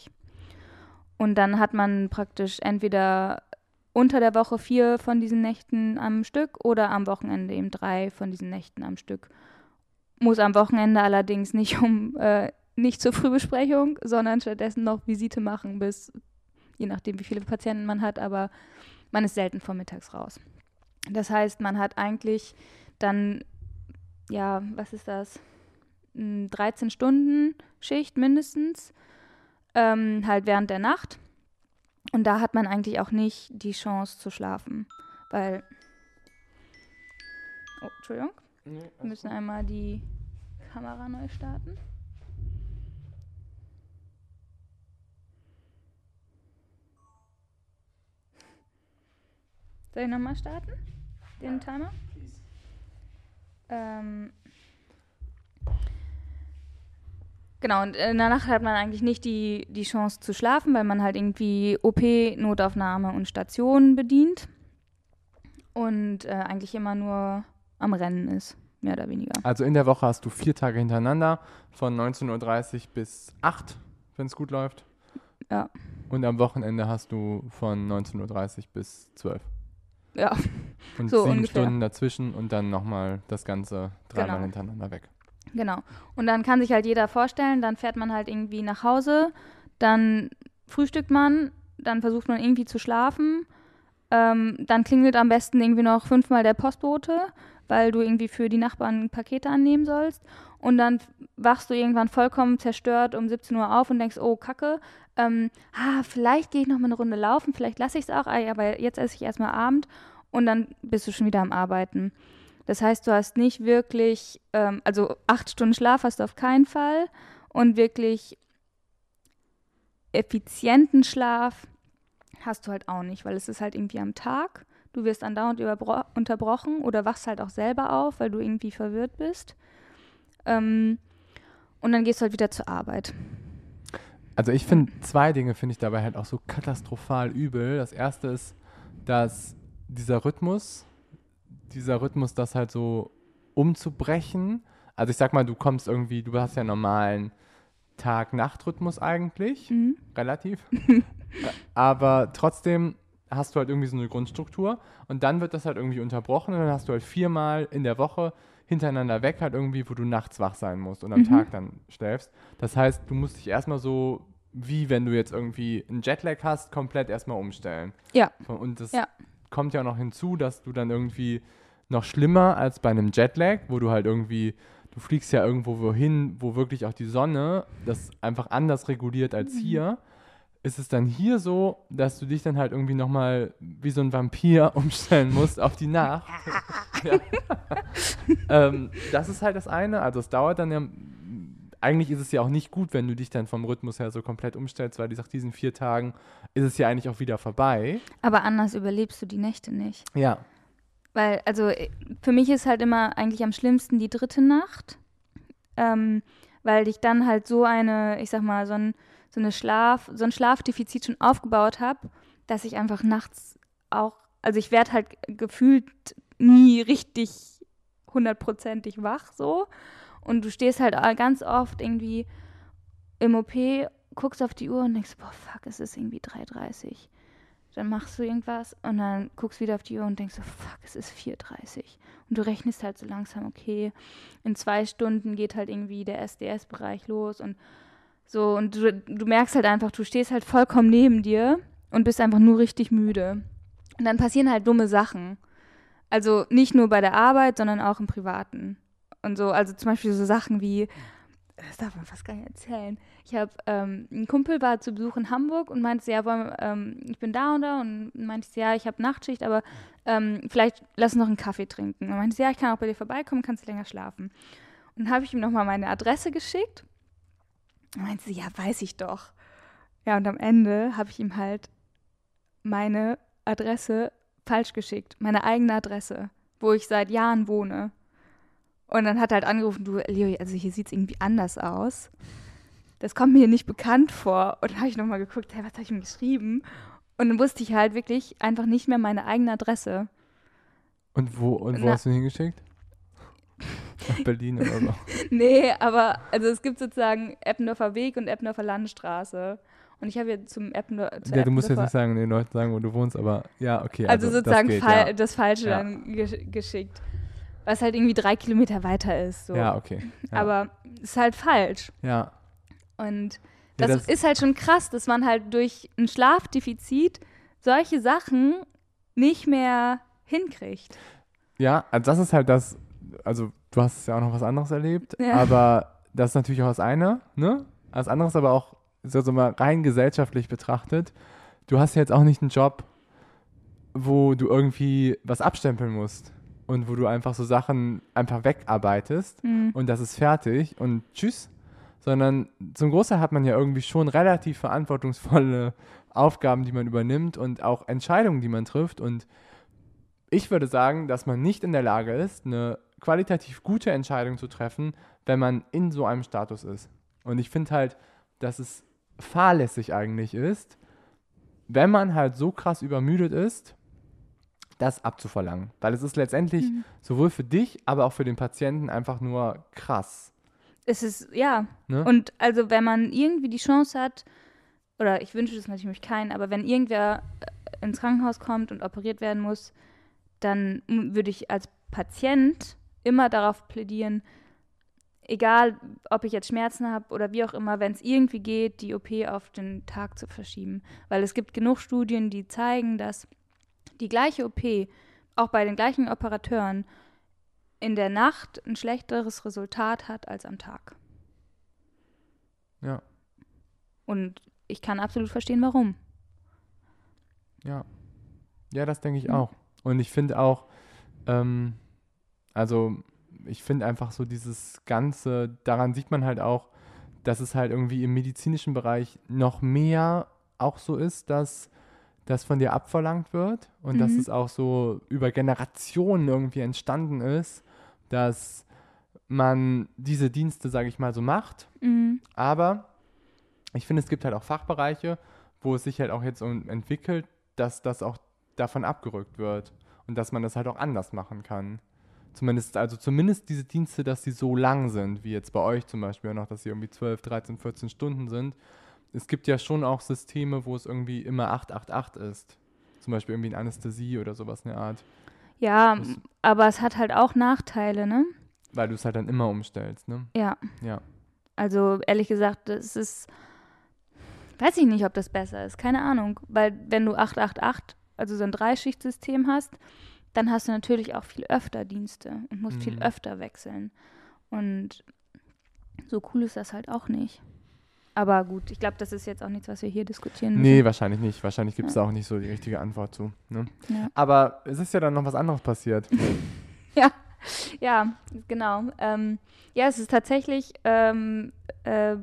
Und dann hat man praktisch entweder unter der Woche vier von diesen Nächten am Stück oder am Wochenende eben drei von diesen Nächten am Stück. Muss am Wochenende allerdings nicht um äh, nicht zur Frühbesprechung, sondern stattdessen noch Visite machen bis je nachdem wie viele Patienten man hat, aber man ist selten vormittags raus. Das heißt, man hat eigentlich dann ja, was ist das? Mm, 13 Stunden Schicht mindestens, ähm, halt während der Nacht. Und da hat man eigentlich auch nicht die Chance zu schlafen, weil. Oh, Entschuldigung. Wir müssen einmal die Kamera neu starten. Soll ich nochmal starten? Den Timer? Ähm. Genau, und in der Nacht hat man eigentlich nicht die, die Chance zu schlafen, weil man halt irgendwie OP, Notaufnahme und Station bedient und äh, eigentlich immer nur am Rennen ist, mehr oder weniger. Also in der Woche hast du vier Tage hintereinander von 19.30 Uhr bis 8, wenn es gut läuft. Ja. Und am Wochenende hast du von 19.30 Uhr bis 12. Ja, Und So sieben ungefähr. Stunden dazwischen und dann nochmal das Ganze dreimal Genau. hintereinander weg. genau. Und dann kann sich halt jeder vorstellen, dann fährt man halt irgendwie nach Hause, dann frühstückt man, dann versucht man irgendwie zu schlafen, ähm, dann klingelt am besten irgendwie noch fünfmal der Postbote, weil du irgendwie für die Nachbarn Pakete annehmen sollst. Und dann wachst du irgendwann vollkommen zerstört um 17 Uhr auf und denkst, oh Kacke, ähm, ah, vielleicht gehe ich noch mal eine Runde laufen, vielleicht lasse ich es auch, ah, aber jetzt esse ich erstmal Abend und dann bist du schon wieder am Arbeiten. Das heißt, du hast nicht wirklich, ähm, also acht Stunden Schlaf hast du auf keinen Fall und wirklich effizienten Schlaf hast du halt auch nicht, weil es ist halt irgendwie am Tag. Du wirst andauernd unterbrochen oder wachst halt auch selber auf, weil du irgendwie verwirrt bist. Ähm, und dann gehst du halt wieder zur Arbeit. Also ich finde, zwei Dinge finde ich dabei halt auch so katastrophal übel. Das erste ist, dass dieser Rhythmus, dieser Rhythmus, das halt so umzubrechen. Also ich sag mal, du kommst irgendwie, du hast ja einen normalen Tag-Nacht-Rhythmus eigentlich, Mhm. relativ. Aber trotzdem hast du halt irgendwie so eine Grundstruktur und dann wird das halt irgendwie unterbrochen und dann hast du halt viermal in der Woche hintereinander weg halt irgendwie, wo du nachts wach sein musst und am Mhm. Tag dann schläfst. Das heißt, du musst dich erstmal so, wie wenn du jetzt irgendwie einen Jetlag hast, komplett erstmal umstellen. Ja. Und das Ja. kommt ja auch noch hinzu, dass du dann irgendwie noch schlimmer als bei einem Jetlag, wo du halt irgendwie, du fliegst ja irgendwo wohin, wo wirklich auch die Sonne das einfach anders reguliert als hier. Ist es dann hier so, dass du dich dann halt irgendwie nochmal wie so ein Vampir umstellen musst auf die Nacht? ähm, das ist halt das eine. Also es dauert dann ja, eigentlich ist es ja auch nicht gut, wenn du dich dann vom Rhythmus her so komplett umstellst, weil nach diesen vier Tagen ist es ja eigentlich auch wieder vorbei. Aber anders überlebst du die Nächte nicht. Ja, Weil, also äh, für mich ist halt immer eigentlich am schlimmsten die dritte Nacht, ähm, weil ich dann halt so eine, ich sag mal, so ein, so eine Schlaf, so ein Schlafdefizit schon aufgebaut habe, dass ich einfach nachts auch, also ich werde halt gefühlt nie richtig hundertprozentig wach so. Und du stehst halt ganz oft irgendwie im OP, guckst auf die Uhr und denkst, boah, fuck, es ist irgendwie 3.30 dann machst du irgendwas und dann guckst wieder auf die Uhr und denkst so, fuck, es ist 4.30 Und du rechnest halt so langsam, okay, in zwei Stunden geht halt irgendwie der SDS-Bereich los und so. Und du, du merkst halt einfach, du stehst halt vollkommen neben dir und bist einfach nur richtig müde. Und dann passieren halt dumme Sachen. Also nicht nur bei der Arbeit, sondern auch im Privaten. Und so, also zum Beispiel so Sachen wie, das darf man fast gar nicht erzählen. Ich habe, ähm, ein Kumpel war zu Besuch in Hamburg und meinte, ja, wollen, ähm, ich bin da und da und meinte, ja, ich habe Nachtschicht, aber ähm, vielleicht lass uns noch einen Kaffee trinken. Und meinte, ja, ich kann auch bei dir vorbeikommen, kannst länger schlafen. Und habe ich ihm nochmal meine Adresse geschickt. Und meinte sie, ja, weiß ich doch. Ja, und am Ende habe ich ihm halt meine Adresse falsch geschickt, meine eigene Adresse, wo ich seit Jahren wohne. Und dann hat er halt angerufen, du, Leo, also hier sieht es irgendwie anders aus. Das kommt mir nicht bekannt vor. Und dann habe ich nochmal geguckt, hey, was habe ich ihm geschrieben? Und dann wusste ich halt wirklich einfach nicht mehr meine eigene Adresse. Und wo, und wo Na- hast du ihn hingeschickt? Nach Berlin oder so. Nee, aber also es gibt sozusagen Eppendorfer Weg und Eppendorfer Landstraße. Und ich habe hier zum Eppendor zur Ja, du musst jetzt Eppendorfer- nicht sagen, den Leuten sagen, wo du wohnst, aber ja, okay. Also, das sozusagen geht, fal ja. das Falsche Ja. dann gesch geschickt. Was halt irgendwie drei Kilometer weiter ist. So. Ja, okay. Ja. Aber es ist halt falsch. ja. Und Ja, das, das- ist halt schon krass, dass man halt durch ein Schlafdefizit solche Sachen nicht mehr hinkriegt. Ja, also das ist halt das, also du hast ja auch noch was anderes erlebt, Ja. aber das ist natürlich auch das eine, ne? Das andere ist aber auch, so mal rein gesellschaftlich betrachtet, du hast ja jetzt auch nicht einen Job, wo du irgendwie was abstempeln musst und wo du einfach so Sachen einfach wegarbeitest Hm. und das ist fertig und tschüss, sondern zum Großteil hat man ja irgendwie schon relativ verantwortungsvolle Aufgaben, die man übernimmt und auch Entscheidungen, die man trifft und ich würde sagen, dass man nicht in der Lage ist, eine qualitativ gute Entscheidung zu treffen, wenn man in so einem Status ist. Und ich finde halt, dass es fahrlässig eigentlich ist, wenn man halt so krass übermüdet ist, das abzuverlangen. Weil es ist letztendlich Mhm. sowohl für dich, aber auch für den Patienten einfach nur krass. Es ist, ja. Ne? Und also, wenn man irgendwie die Chance hat, oder ich wünsche das natürlich keinen, aber wenn irgendwer äh, ins Krankenhaus kommt und operiert werden muss, dann würde ich als Patient immer darauf plädieren, egal ob ich jetzt Schmerzen habe oder wie auch immer, wenn es irgendwie geht, die OP auf den Tag zu verschieben. Weil es gibt genug Studien, die zeigen, dass die gleiche OP, auch bei den gleichen Operateuren, in der Nacht ein schlechteres Resultat hat als am Tag. Ja, Und ich kann absolut verstehen, warum. ja. Ja, das denke ich Mhm. auch. Und ich finde auch, ähm, also ich finde einfach so dieses Ganze, daran sieht man halt auch, dass es halt irgendwie im medizinischen Bereich noch mehr auch so ist, dass das von dir abverlangt wird und dass Mhm. es auch so über Generationen irgendwie entstanden ist, dass man diese Dienste, sage ich mal, so macht. Mhm. Aber ich finde, es gibt halt auch Fachbereiche, wo es sich halt auch jetzt entwickelt, dass das auch davon abgerückt wird und dass man das halt auch anders machen kann. Zumindest, also zumindest diese Dienste, dass sie so lang sind, wie jetzt bei euch zum Beispiel noch, dass sie irgendwie 12, 13, 14 Stunden sind. Es gibt ja schon auch Systeme, wo es irgendwie immer 888 ist. Zum Beispiel irgendwie in Anästhesie oder sowas in der Art. Ja, Das- aber es hat halt auch Nachteile, ne? Weil du es halt dann immer umstellst, ne? Ja. Ja. Also ehrlich gesagt, das ist, weiß ich nicht, ob das besser ist, keine Ahnung. Weil wenn du 888, also so ein Dreischichtsystem hast, dann hast du natürlich auch viel öfter Dienste und musst viel Mhm. öfter wechseln. Und so cool ist das halt auch nicht. Aber gut, ich glaube, das ist jetzt auch nichts, was wir hier diskutieren müssen. Nee, wahrscheinlich nicht. Wahrscheinlich gibt es da auch nicht so die richtige Antwort zu. Ne? Ja. Aber es ist ja dann noch was anderes passiert. Ja, genau. Ähm, ja, es ist tatsächlich ähm, äh,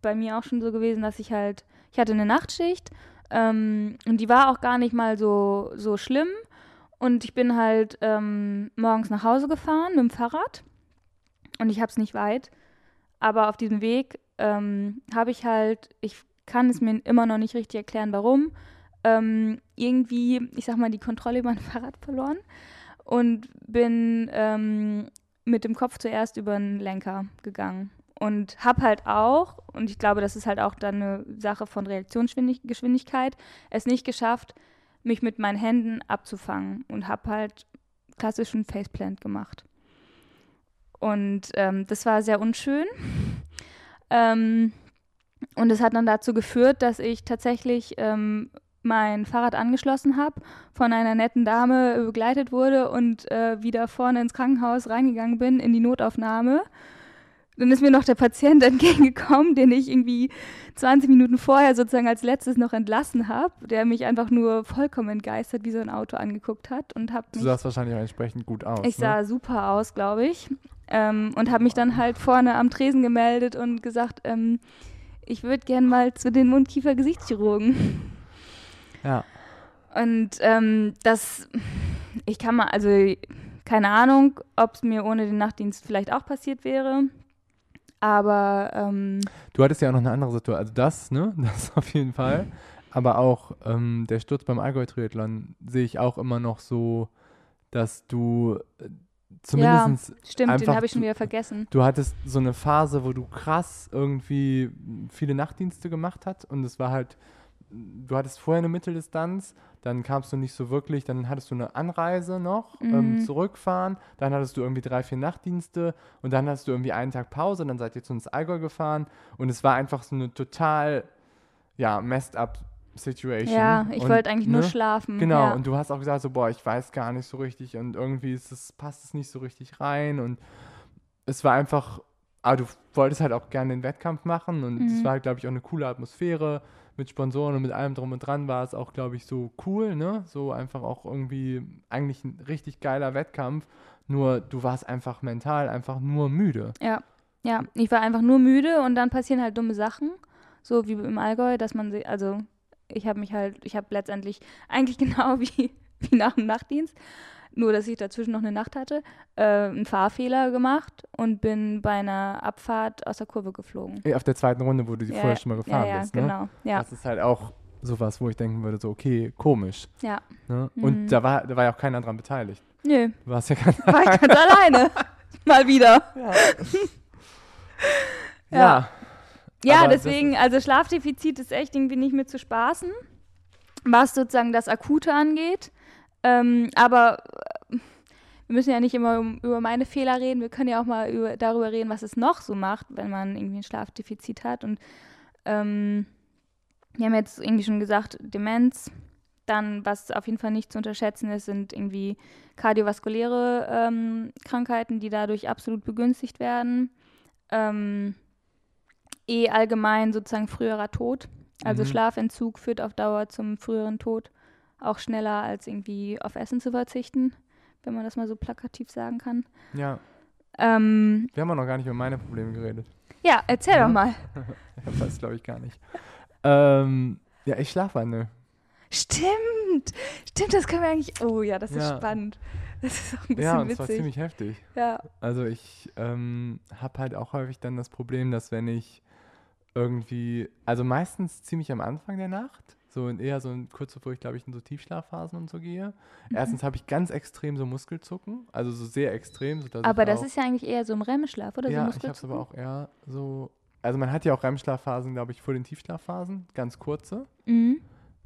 bei mir auch schon so gewesen, dass ich halt, ich hatte eine Nachtschicht ähm, und die war auch gar nicht mal so, so schlimm. Und ich bin halt ähm, morgens nach Hause gefahren mit dem Fahrrad und ich habe es nicht weit. Aber auf diesem Weg ähm, habe ich halt, ich kann es mir immer noch nicht richtig erklären, warum, ähm, irgendwie, ich sag mal, die Kontrolle über mein Fahrrad verloren und bin ähm, mit dem Kopf zuerst über den Lenker gegangen. Und habe halt auch, und ich glaube, das ist halt auch dann eine Sache von Reaktionsgeschwindigkeit, es nicht geschafft, mich mit meinen Händen abzufangen und habe halt klassischen Faceplant gemacht. Und ähm, das war sehr unschön. Ähm, und es hat dann dazu geführt, dass ich tatsächlich ähm, mein Fahrrad angeschlossen habe, von einer netten Dame begleitet wurde und äh, wieder vorne ins Krankenhaus reingegangen bin, in die Notaufnahme. Dann ist mir noch der Patient entgegengekommen, den ich irgendwie 20 Minuten vorher sozusagen als letztes noch entlassen habe, der mich einfach nur vollkommen entgeistert wie so ein Auto angeguckt hat und hat Du sahst wahrscheinlich auch entsprechend gut aus. ich ne? sah super aus, glaube ich. Ähm, und habe mich dann halt vorne am Tresen gemeldet und gesagt, ähm, ich würde gern mal zu den Mundkiefer-Gesichtschirurgen. Ja. Und ähm, das, ich kann mal, also keine Ahnung, ob es mir ohne den Nachtdienst vielleicht auch passiert wäre. Aber ähm, Du hattest ja auch noch eine andere Situation. Also das, ne? Das auf jeden Fall. Aber auch ähm, der Sturz beim Allgäu-Triathlon sehe ich auch immer noch so, dass du äh, zumindest stimmt, den habe ich schon wieder vergessen. Du hattest so eine Phase, wo du krass irgendwie viele Nachtdienste gemacht hast und es war halt, du hattest vorher eine Mitteldistanz, dann kamst du nicht so wirklich, dann hattest du eine Anreise noch, ähm, Mhm. zurückfahren, dann hattest du irgendwie drei, vier Nachtdienste und dann hast du irgendwie einen Tag Pause, dann seid ihr zu uns Allgäu gefahren und es war einfach so eine total, ja, messed up Situation. Ja, ich wollte eigentlich nur ne? schlafen. Genau, ja. und du hast auch gesagt, so, boah, ich weiß gar nicht so richtig und irgendwie ist es, passt es nicht so richtig rein und es war einfach, aber du wolltest halt auch gerne den Wettkampf machen und es Mhm. war, glaube ich, auch eine coole Atmosphäre mit Sponsoren und mit allem drum und dran war es auch, glaube ich, so cool, ne? So einfach auch irgendwie eigentlich ein richtig geiler Wettkampf, nur du warst einfach mental einfach nur müde. Ja, ja, ich war einfach nur müde und dann passieren halt dumme Sachen, so wie im Allgäu, dass man sie, also ich habe mich halt, ich habe letztendlich eigentlich genau wie, wie nach dem Nachtdienst, nur dass ich dazwischen noch eine Nacht hatte, äh, einen Fahrfehler gemacht und bin bei einer Abfahrt aus der Kurve geflogen. Auf der zweiten Runde, wo du die Ja, vorher schon mal gefahren ja, ja, bist, ne? genau, ja, Das ist halt auch sowas, wo ich denken würde, so, okay, komisch. ja. Ne? Mhm. Und da war, da war ja auch keiner dran beteiligt. Nö, Du warst ja ganz war ich ganz alleine. Mal wieder. Ja. Ja. ja. Deswegen, also Schlafdefizit ist echt irgendwie nicht mehr zu spaßen, was sozusagen das Akute angeht. Ähm, aber äh, wir müssen ja nicht immer um, über meine Fehler reden, wir können ja auch mal über, darüber reden, was es noch so macht, wenn man irgendwie ein Schlafdefizit hat. Und ähm, wir haben jetzt irgendwie schon gesagt, Demenz. Dann, was auf jeden Fall nicht zu unterschätzen ist, sind irgendwie kardiovaskuläre ähm, Krankheiten, die dadurch absolut begünstigt werden. Ähm, eh allgemein sozusagen früherer Tod. Also Mhm. Schlafentzug führt auf Dauer zum früheren Tod. Auch schneller als irgendwie auf Essen zu verzichten, wenn man das mal so plakativ sagen kann. ja. Ähm, Wir haben auch noch gar nicht über meine Probleme geredet. ja, erzähl Ja. doch mal. Ich weiß, glaube ich, gar nicht. ähm, ja, ich schlafwandel. Stimmt, stimmt, das können wir eigentlich. Oh ja, das ist Ja. spannend. Das ist auch ein bisschen Ja, und es war witzig. ziemlich heftig. ja. Also ich ähm, habe halt auch häufig dann das Problem, dass wenn ich irgendwie, also meistens ziemlich am Anfang der Nacht, so in eher so in, kurz bevor ich glaube ich in so Tiefschlafphasen und so gehe. Mhm. Erstens habe ich ganz extrem so Muskelzucken, also so sehr extrem. Aber das ist ja eigentlich eher so im REM-Schlaf, oder? ja, so ich habe es aber auch eher so, also man hat ja auch REM-Schlafphasen, glaube ich, vor den Tiefschlafphasen, ganz kurze. Mhm.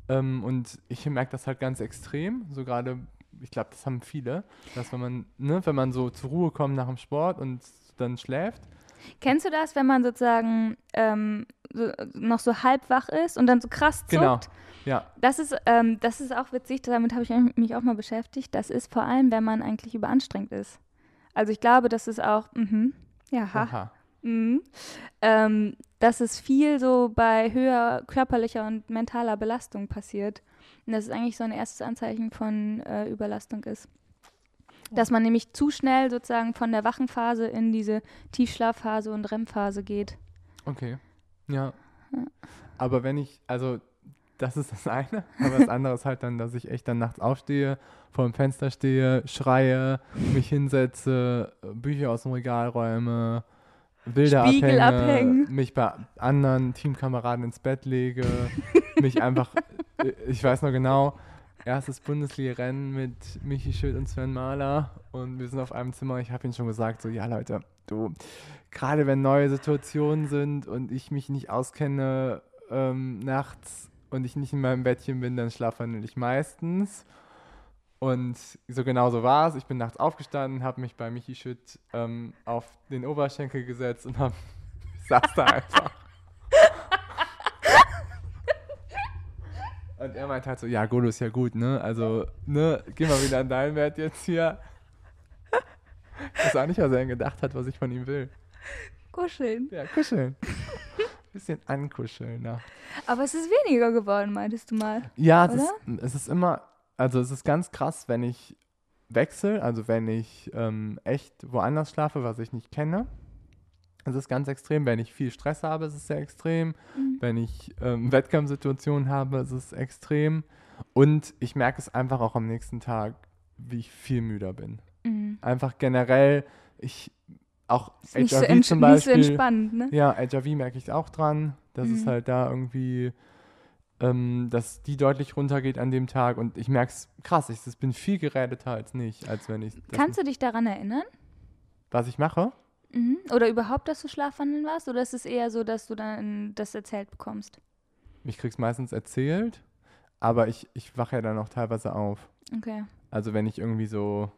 Ähm, und ich merke das halt ganz extrem, so gerade, ich glaube, das haben viele, dass wenn man, ne, wenn man so zur Ruhe kommt nach dem Sport und dann schläft. Kennst du das, wenn man sozusagen ähm, so, noch so halb wach ist und dann so krass zuckt? Genau. Ja, Das ist, ähm, das ist auch witzig, damit habe ich mich auch mal beschäftigt. Das ist vor allem, wenn man eigentlich überanstrengt ist. Also ich glaube, das ist auch, mhm, ja, ha, aha. mhm, ähm, dass es viel so bei höher körperlicher und mentaler Belastung passiert. Und das ist eigentlich so ein erstes Anzeichen von äh, Überlastung ist. Dass man nämlich zu schnell sozusagen von der wachen Phase in diese Tiefschlafphase und REM-Phase geht. Okay. Ja. Aber wenn ich, also das ist das eine, aber das andere ist halt dann, dass ich echt dann nachts aufstehe, vor dem Fenster stehe, schreie, mich hinsetze, Bücher aus dem Regal räume, Bilder abhänge, abhängen. mich bei anderen Teamkameraden ins Bett lege, mich einfach, äh, ich weiß noch genau, erstes Bundesliga-Rennen mit Michi Schild und Sven Mahler und wir sind auf einem Zimmer. Ich habe ihnen schon gesagt, so, ja Leute, du, gerade wenn neue Situationen sind und ich mich nicht auskenne ähm, nachts und ich nicht in meinem Bettchen bin, dann schlafwandel ich meistens. Und so genau so war es. Ich bin nachts aufgestanden, habe mich bei Michi Schütt ähm, auf den Oberschenkel gesetzt und hab, saß da einfach. Und er meint halt so, ja, Golo ist ja gut, ne? Also, ne, geh mal wieder an deinen Wert jetzt hier. Ich weiß auch nicht, was er denn gedacht hat, was ich von ihm will. Kuscheln. Ja, kuscheln. Bisschen ankuscheln, ne? Aber es ist weniger geworden, meintest du mal. Ja, es ist, es ist immer, also es ist ganz krass, wenn ich wechsle, also wenn ich ähm, echt woanders schlafe, was ich nicht kenne. Es ist ganz extrem, wenn ich viel Stress habe, ist es sehr extrem. Mhm. Wenn ich ähm, Wettkampfsituationen habe, ist es extrem. Und ich merke es einfach auch am nächsten Tag, wie ich viel müder bin. Mhm. Einfach generell, ich auch Ist nicht so, HRV ents zum nicht so Beispiel. entspannt, ne? Ja, HRV merke ich auch dran, dass es Mhm. halt da irgendwie, ähm, dass die deutlich runtergeht an dem Tag und ich merke es krass, ich das bin viel gerädeter als nicht, als wenn ich Kannst du dich daran erinnern? was ich mache. Mhm. Oder überhaupt, dass du schlafwandeln warst? Oder ist es eher so, dass du dann das erzählt bekommst? Ich krieg's meistens erzählt, aber ich, ich wache ja dann auch teilweise auf. Okay. Also wenn ich irgendwie so,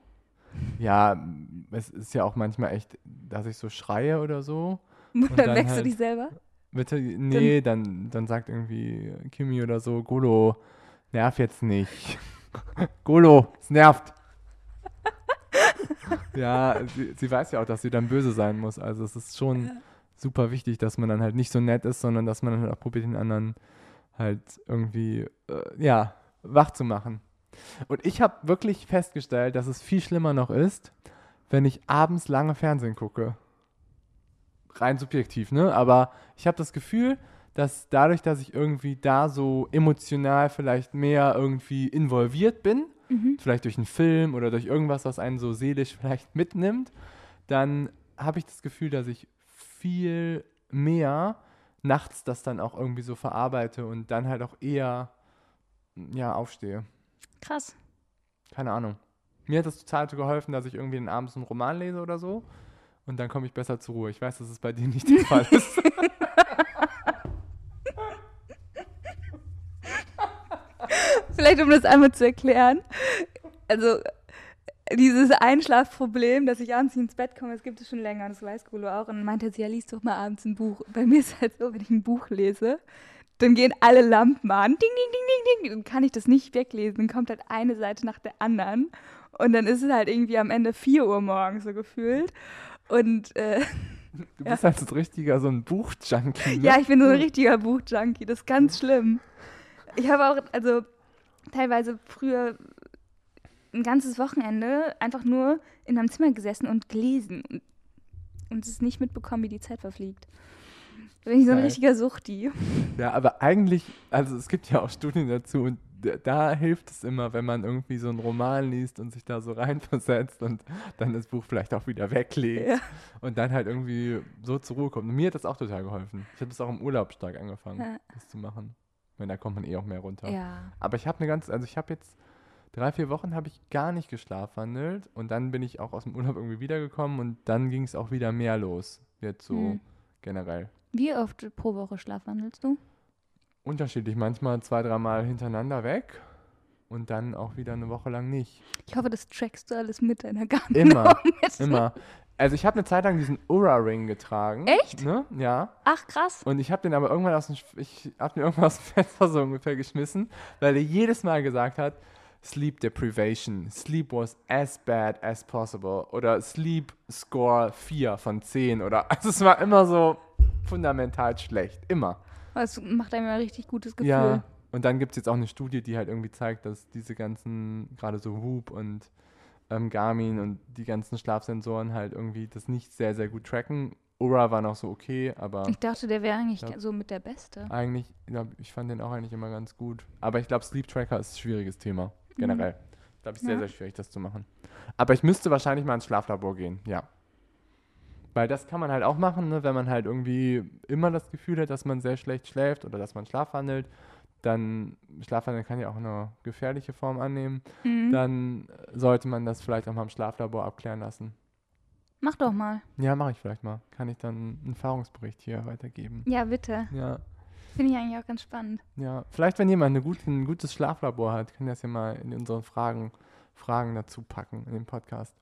ja, es ist ja auch manchmal echt, dass ich so schreie oder so. Und dann wächst halt- du dich selber? Bitte, nee, dann, dann sagt irgendwie Kimi oder so, Golo, nerv jetzt nicht. Golo, es nervt. Ja, sie, sie weiß ja auch, dass sie dann böse sein muss. Also es ist schon super wichtig, dass man dann halt nicht so nett ist, sondern dass man dann halt auch probiert, den anderen halt irgendwie, äh, ja, wach zu machen. Und ich habe wirklich festgestellt, dass es viel schlimmer noch ist, wenn ich abends lange Fernsehen gucke. Rein subjektiv, ne? Aber ich habe das Gefühl, dass dadurch, dass ich irgendwie da so emotional vielleicht mehr irgendwie involviert bin, Mhm. vielleicht durch einen Film oder durch irgendwas, was einen so seelisch vielleicht mitnimmt, dann habe ich das Gefühl, dass ich viel mehr nachts das dann auch irgendwie so verarbeite und dann halt auch eher ja, aufstehe. Krass. Keine Ahnung. Mir hat das total geholfen, dass ich irgendwie den abends einen Roman lese oder so und dann komme ich besser zur Ruhe. Ich weiß, dass es bei dir nicht der Fall ist. Vielleicht, um das einmal zu erklären. Also, dieses Einschlafproblem, dass ich abends nicht ins Bett komme, das gibt es schon länger. Das weiß Golo auch. Und meinte sie, ja, lies doch mal abends ein Buch. Bei mir ist es halt so, wenn ich ein Buch lese, dann gehen alle Lampen an. Ding, ding, ding, ding, ding. Dann kann ich das nicht weglesen. Dann kommt halt eine Seite nach der anderen. Und dann ist es halt irgendwie am Ende 4 Uhr morgens so gefühlt. Und äh, Du Ja. bist halt so ein richtiger, so ein Buchjunkie. Ne? Ja, ich bin so ein richtiger Buchjunkie. Das ist ganz schlimm. Ich habe auch, also teilweise früher ein ganzes Wochenende einfach nur in meinem Zimmer gesessen und gelesen und, und es nicht mitbekommen, wie die Zeit verfliegt. Da bin ich so ein Geil. richtiger Suchti. Ja, aber eigentlich, also es gibt ja auch Studien dazu und da, da hilft es immer, wenn man irgendwie so einen Roman liest und sich da so reinversetzt und dann das Buch vielleicht auch wieder weglegt Ja. und dann halt irgendwie so zur Ruhe kommt. Und mir hat das auch total geholfen. Ich habe das auch im Urlaub stark angefangen, Ja. das zu machen. Weil da kommt man eh auch mehr runter. ja. Aber ich habe eine ganz, also ich habe jetzt drei, vier Wochen habe ich gar nicht geschlafwandelt und dann bin ich auch aus dem Urlaub irgendwie wiedergekommen und dann ging es auch wieder mehr los. Jetzt so Hm. generell. Wie oft pro Woche schlafwandelst du? unterschiedlich. Manchmal zwei, dreimal hintereinander weg und dann auch wieder eine Woche lang nicht. Ich hoffe, das trackst du alles mit deiner Garmin. Immer, immer. Also ich habe eine Zeit lang diesen Ura-Ring getragen. Echt? Ne? Ja. Ach, krass. Und ich habe den aber irgendwann aus dem, ich habe mir irgendwann aus dem Fenster so ungefähr geschmissen, weil er jedes Mal gesagt hat, Sleep Deprivation, Sleep was as bad as possible oder Sleep Score 4 von 10 oder, also es war immer so fundamental schlecht, immer. Das macht einem ein richtig gutes Gefühl. Ja, und dann gibt es jetzt auch eine Studie, die halt irgendwie zeigt, dass diese ganzen, gerade so Whoop und ähm, Garmin und die ganzen Schlafsensoren halt irgendwie das nicht sehr, sehr gut tracken. Ura war noch so okay, aber Ich dachte, der wäre eigentlich Ja. so mit der Beste. eigentlich, ja, ich fand den auch eigentlich immer ganz gut. Aber ich glaube, Sleep Tracker ist ein schwieriges Thema, generell. Ich glaube, es ist sehr, Ja. sehr schwierig, das zu machen. Aber ich müsste wahrscheinlich mal ins Schlaflabor gehen, ja. Weil das kann man halt auch machen, ne? wenn man halt irgendwie immer das Gefühl hat, dass man sehr schlecht schläft oder dass man schlafwandelt. Dann, Schlafwandeln kann ja auch eine gefährliche Form annehmen. Mhm. Dann sollte man das vielleicht auch mal im Schlaflabor abklären lassen. Mach doch mal. Ja, mache ich vielleicht mal. Kann ich dann einen Erfahrungsbericht hier weitergeben. Ja, bitte. Ja. Finde ich eigentlich auch ganz spannend. Ja, vielleicht, wenn jemand eine gut, ein gutes Schlaflabor hat, kann das ja mal in unseren Fragen, Fragen dazu packen in dem Podcast.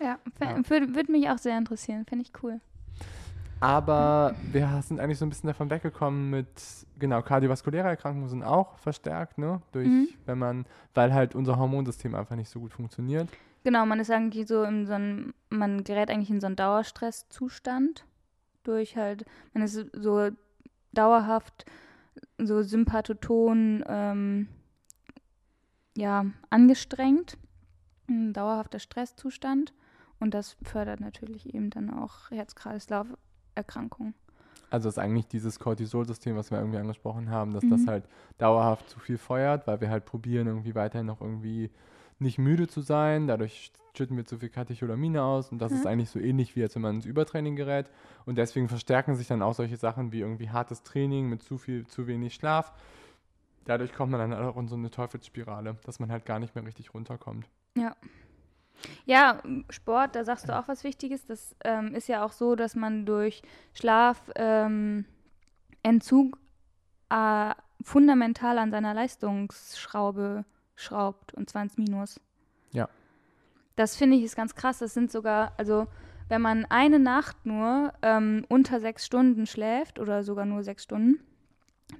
Ja, Ja. würde würd mich auch sehr interessieren. Finde ich cool. Aber wir sind eigentlich so ein bisschen davon weggekommen mit, genau, kardiovaskuläre Erkrankungen sind auch verstärkt, ne? Durch, Mhm. wenn man, weil halt unser Hormonsystem einfach nicht so gut funktioniert. Genau, man ist eigentlich so in so einem, man gerät eigentlich in so einen Dauerstresszustand durch halt, man ist so dauerhaft so sympathoton, ähm, ja, angestrengt, ein dauerhafter Stresszustand und das fördert natürlich eben dann auch Herz-Kreislauf-Erkrankungen. Also ist eigentlich dieses Cortisol-System, was wir irgendwie angesprochen haben, dass das Mhm. halt dauerhaft zu viel feuert, weil wir halt probieren, irgendwie weiterhin noch irgendwie nicht müde zu sein. Dadurch schütten wir zu viel Katecholamine aus und das ist Mhm. eigentlich so ähnlich wie als wenn man ins Übertraining gerät. Und deswegen verstärken sich dann auch solche Sachen wie irgendwie hartes Training mit zu viel, zu wenig Schlaf. Dadurch kommt man dann auch in so eine Teufelsspirale, dass man halt gar nicht mehr richtig runterkommt. Ja, Sport, da sagst du auch was Wichtiges. Das ähm, ist ja auch so, dass man durch Schlaf, ähm, Entzug äh, fundamental an seiner Leistungsschraube schraubt und zwar ins Minus. Ja. Das finde ich ist ganz krass. Das sind sogar, also wenn man eine Nacht nur ähm, unter sechs Stunden schläft oder sogar nur sechs Stunden,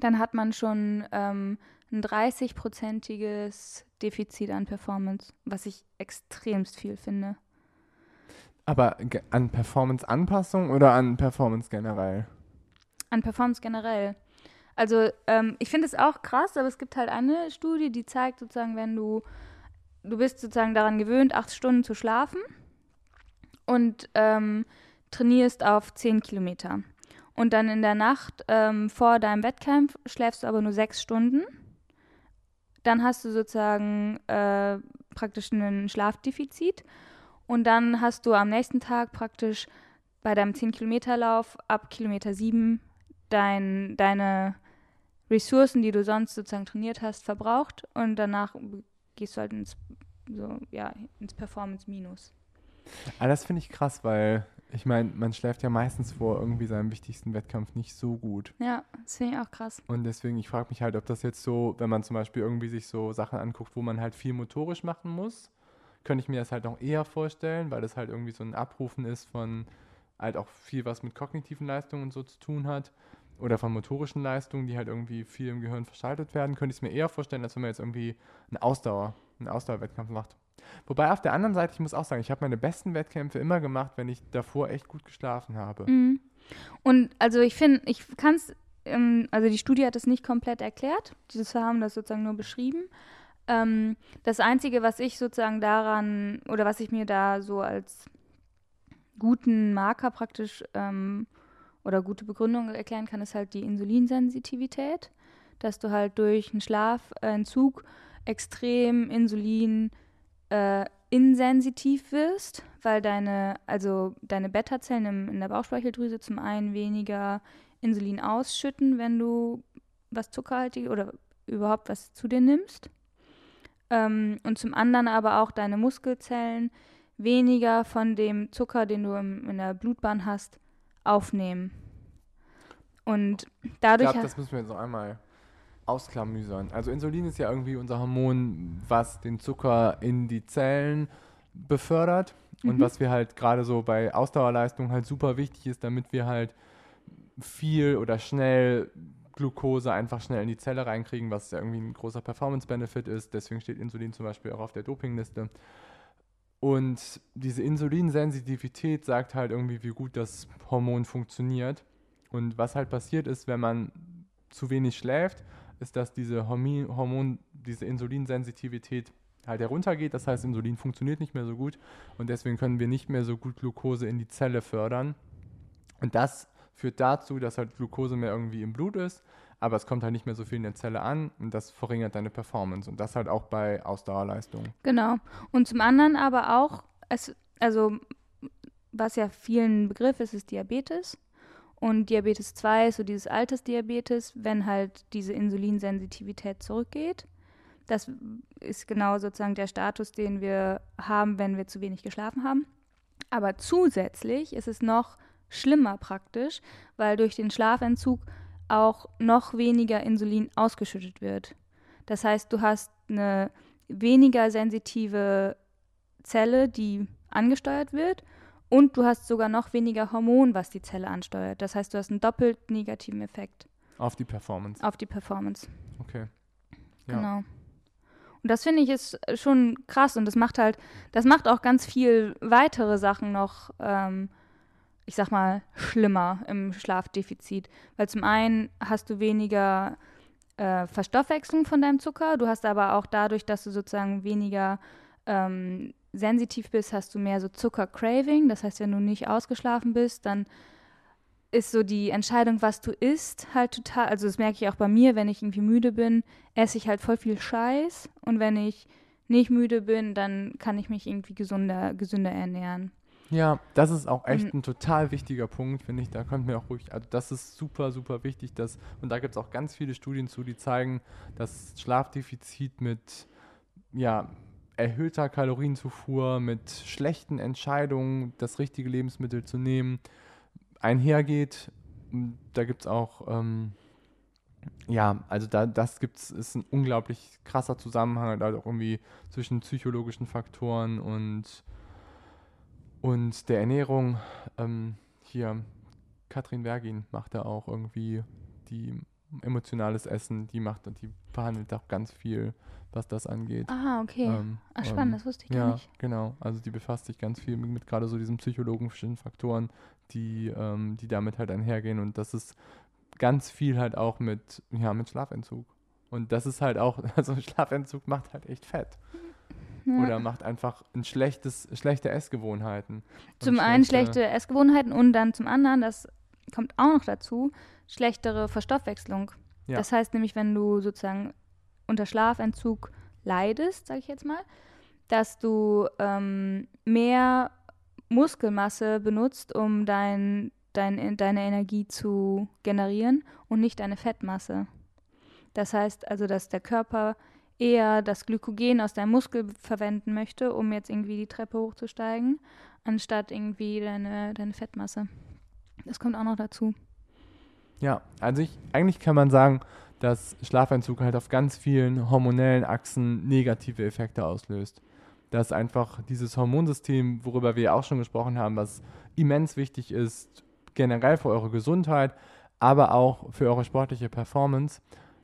dann hat man schon ähm, ein 30-prozentiges Defizit an Performance, was ich extremst viel finde. Aber an Performance-Anpassung oder an Performance generell? An Performance generell. Also ähm, ich finde es auch krass, aber es gibt halt eine Studie, die zeigt sozusagen, wenn du, du bist sozusagen daran gewöhnt, acht Stunden zu schlafen und ähm, trainierst auf zehn Kilometer. Und dann in der Nacht ähm, vor deinem Wettkampf schläfst du aber nur sechs Stunden. Dann hast du sozusagen äh, praktisch ein Schlafdefizit. Und dann hast du am nächsten Tag praktisch bei deinem 10-Kilometer-Lauf ab Kilometer 7 dein, deine Ressourcen, die du sonst sozusagen trainiert hast, verbraucht. Und danach gehst du halt ins, so, ja, ins Performance-Minus. Aber das finde ich krass, weil ich meine, man schläft ja meistens vor irgendwie seinem wichtigsten Wettkampf nicht so gut. Ja, das finde ich auch krass. Und deswegen, ich frage mich halt, ob das jetzt so, wenn man zum Beispiel irgendwie sich so Sachen anguckt, wo man halt viel motorisch machen muss, könnte ich mir das halt noch eher vorstellen, weil das halt irgendwie so ein Abrufen ist von halt auch viel, was mit kognitiven Leistungen und so zu tun hat. Oder von motorischen Leistungen, die halt irgendwie viel im Gehirn verschaltet werden, könnte ich es mir eher vorstellen, als wenn man jetzt irgendwie einen Ausdauer, einen Ausdauerwettkampf macht. Wobei auf der anderen Seite, ich muss auch sagen, ich habe meine besten Wettkämpfe immer gemacht, wenn ich davor echt gut geschlafen habe. Mhm. Und also ich finde, ich kann es, ähm, also die Studie hat es nicht komplett erklärt. Diese haben das sozusagen nur beschrieben. Ähm, das Einzige, was ich sozusagen daran, oder was ich mir da so als guten Marker praktisch ähm, oder gute Begründung erklären kann, ist halt die Insulinsensitivität, dass du halt durch einen Schlafentzug extrem Insulin äh, insensitiv wirst, weil deine, also deine Beta-Zellen im, in der Bauchspeicheldrüse zum einen weniger Insulin ausschütten, wenn du was zuckerhaltig oder überhaupt was zu dir nimmst. Ähm, und zum anderen aber auch deine Muskelzellen weniger von dem Zucker, den du im, in der Blutbahn hast, aufnehmen. Und Ich dadurch glaube, ha- das müssen wir jetzt noch einmal ausklamüsern. Also Insulin ist ja irgendwie unser Hormon, was den Zucker in die Zellen befördert und Mhm. was wir halt gerade so bei Ausdauerleistung halt super wichtig ist, damit wir halt viel oder schnell Glucose einfach schnell in die Zelle reinkriegen, was ja irgendwie ein großer Performance-Benefit ist. Deswegen steht Insulin zum Beispiel auch auf der Dopingliste. Und diese Insulinsensitivität sagt halt irgendwie, wie gut das Hormon funktioniert. Und was halt passiert ist, wenn man zu wenig schläft, ist, dass diese Hormon, diese Insulinsensitivität halt heruntergeht. Das heißt, Insulin funktioniert nicht mehr so gut und deswegen können wir nicht mehr so gut Glucose in die Zelle fördern. Und das führt dazu, dass halt Glucose mehr irgendwie im Blut ist, aber es kommt halt nicht mehr so viel in der Zelle an und das verringert deine Performance. Und das halt auch bei Ausdauerleistung. Genau. Und zum anderen aber auch, es, also was ja vielen Begriff ist, ist Diabetes. Und Diabetes 2 ist so dieses Altersdiabetes, wenn halt diese Insulinsensitivität zurückgeht. Das ist genau sozusagen der Status, den wir haben, wenn wir zu wenig geschlafen haben. Aber zusätzlich ist es noch schlimmer praktisch, weil durch den Schlafentzug auch noch weniger Insulin ausgeschüttet wird. Das heißt, du hast eine weniger sensitive Zelle, die angesteuert wird und du hast sogar noch weniger Hormon, was die Zelle ansteuert. Das heißt, du hast einen doppelt negativen Effekt Auf die Performance. auf die Performance. Okay. Ja. Genau. Und das finde ich ist schon krass und das macht halt, das macht auch ganz viel weitere Sachen noch, ähm, ich sag mal, schlimmer im Schlafdefizit. Weil zum einen hast du weniger äh, Verstoffwechslung von deinem Zucker, du hast aber auch dadurch, dass du sozusagen weniger ähm, sensitiv bist, hast du mehr so Zucker-Craving. Das heißt, wenn du nicht ausgeschlafen bist, dann ist so die Entscheidung, was du isst, halt total. Also, das merke ich auch bei mir, wenn ich irgendwie müde bin, esse ich halt voll viel Scheiß. Und wenn ich nicht müde bin, dann kann ich mich irgendwie gesunder, gesünder ernähren. Ja, das ist auch echt Und- ein total wichtiger Punkt, finde ich. Da könnte mir auch ruhig, also das ist super, super wichtig. Dass, und da gibt es auch ganz viele Studien zu, die zeigen, dass Schlafdefizit mit ja, erhöhter Kalorienzufuhr, mit schlechten Entscheidungen, das richtige Lebensmittel zu nehmen, einhergeht. Da gibt es auch, ähm, ja, also da, das gibt's, ist ein unglaublich krasser Zusammenhang, halt auch irgendwie zwischen psychologischen Faktoren und und der Ernährung, ähm, hier, Katrin Bergin macht da auch irgendwie die emotionales Essen, die macht, die behandelt auch ganz viel, was das angeht. Ah, okay. Ähm, Ach, spannend, ähm, das wusste ich gar ja, nicht. genau. Also die befasst sich ganz viel mit, mit gerade so diesen psychologischen Faktoren, die, ähm, die damit halt einhergehen. Und das ist ganz viel halt auch mit, ja, mit Schlafentzug. Und das ist halt auch, also Schlafentzug macht halt echt fett. Ja. Oder macht einfach ein schlechtes, schlechte Essgewohnheiten. Und Zum einen schlechte Essgewohnheiten und dann zum anderen, das kommt auch noch dazu, schlechtere Verstoffwechslung. Ja. Das heißt nämlich, wenn du sozusagen unter Schlafentzug leidest, sage ich jetzt mal, dass du ähm, mehr Muskelmasse benutzt, um dein, dein, deine Energie zu generieren und nicht deine Fettmasse. Das heißt also, dass der Körper eher das Glykogen aus deinem Muskel verwenden möchte, um jetzt irgendwie die Treppe hochzusteigen, anstatt irgendwie deine, deine Fettmasse. Das kommt auch noch dazu. Ja, also ich, eigentlich kann man sagen, dass Schlafentzug halt auf ganz vielen hormonellen Achsen negative Effekte auslöst. Dass einfach dieses Hormonsystem, worüber wir auch schon gesprochen haben, was immens wichtig ist, generell für eure Gesundheit, aber auch für eure sportliche Performance,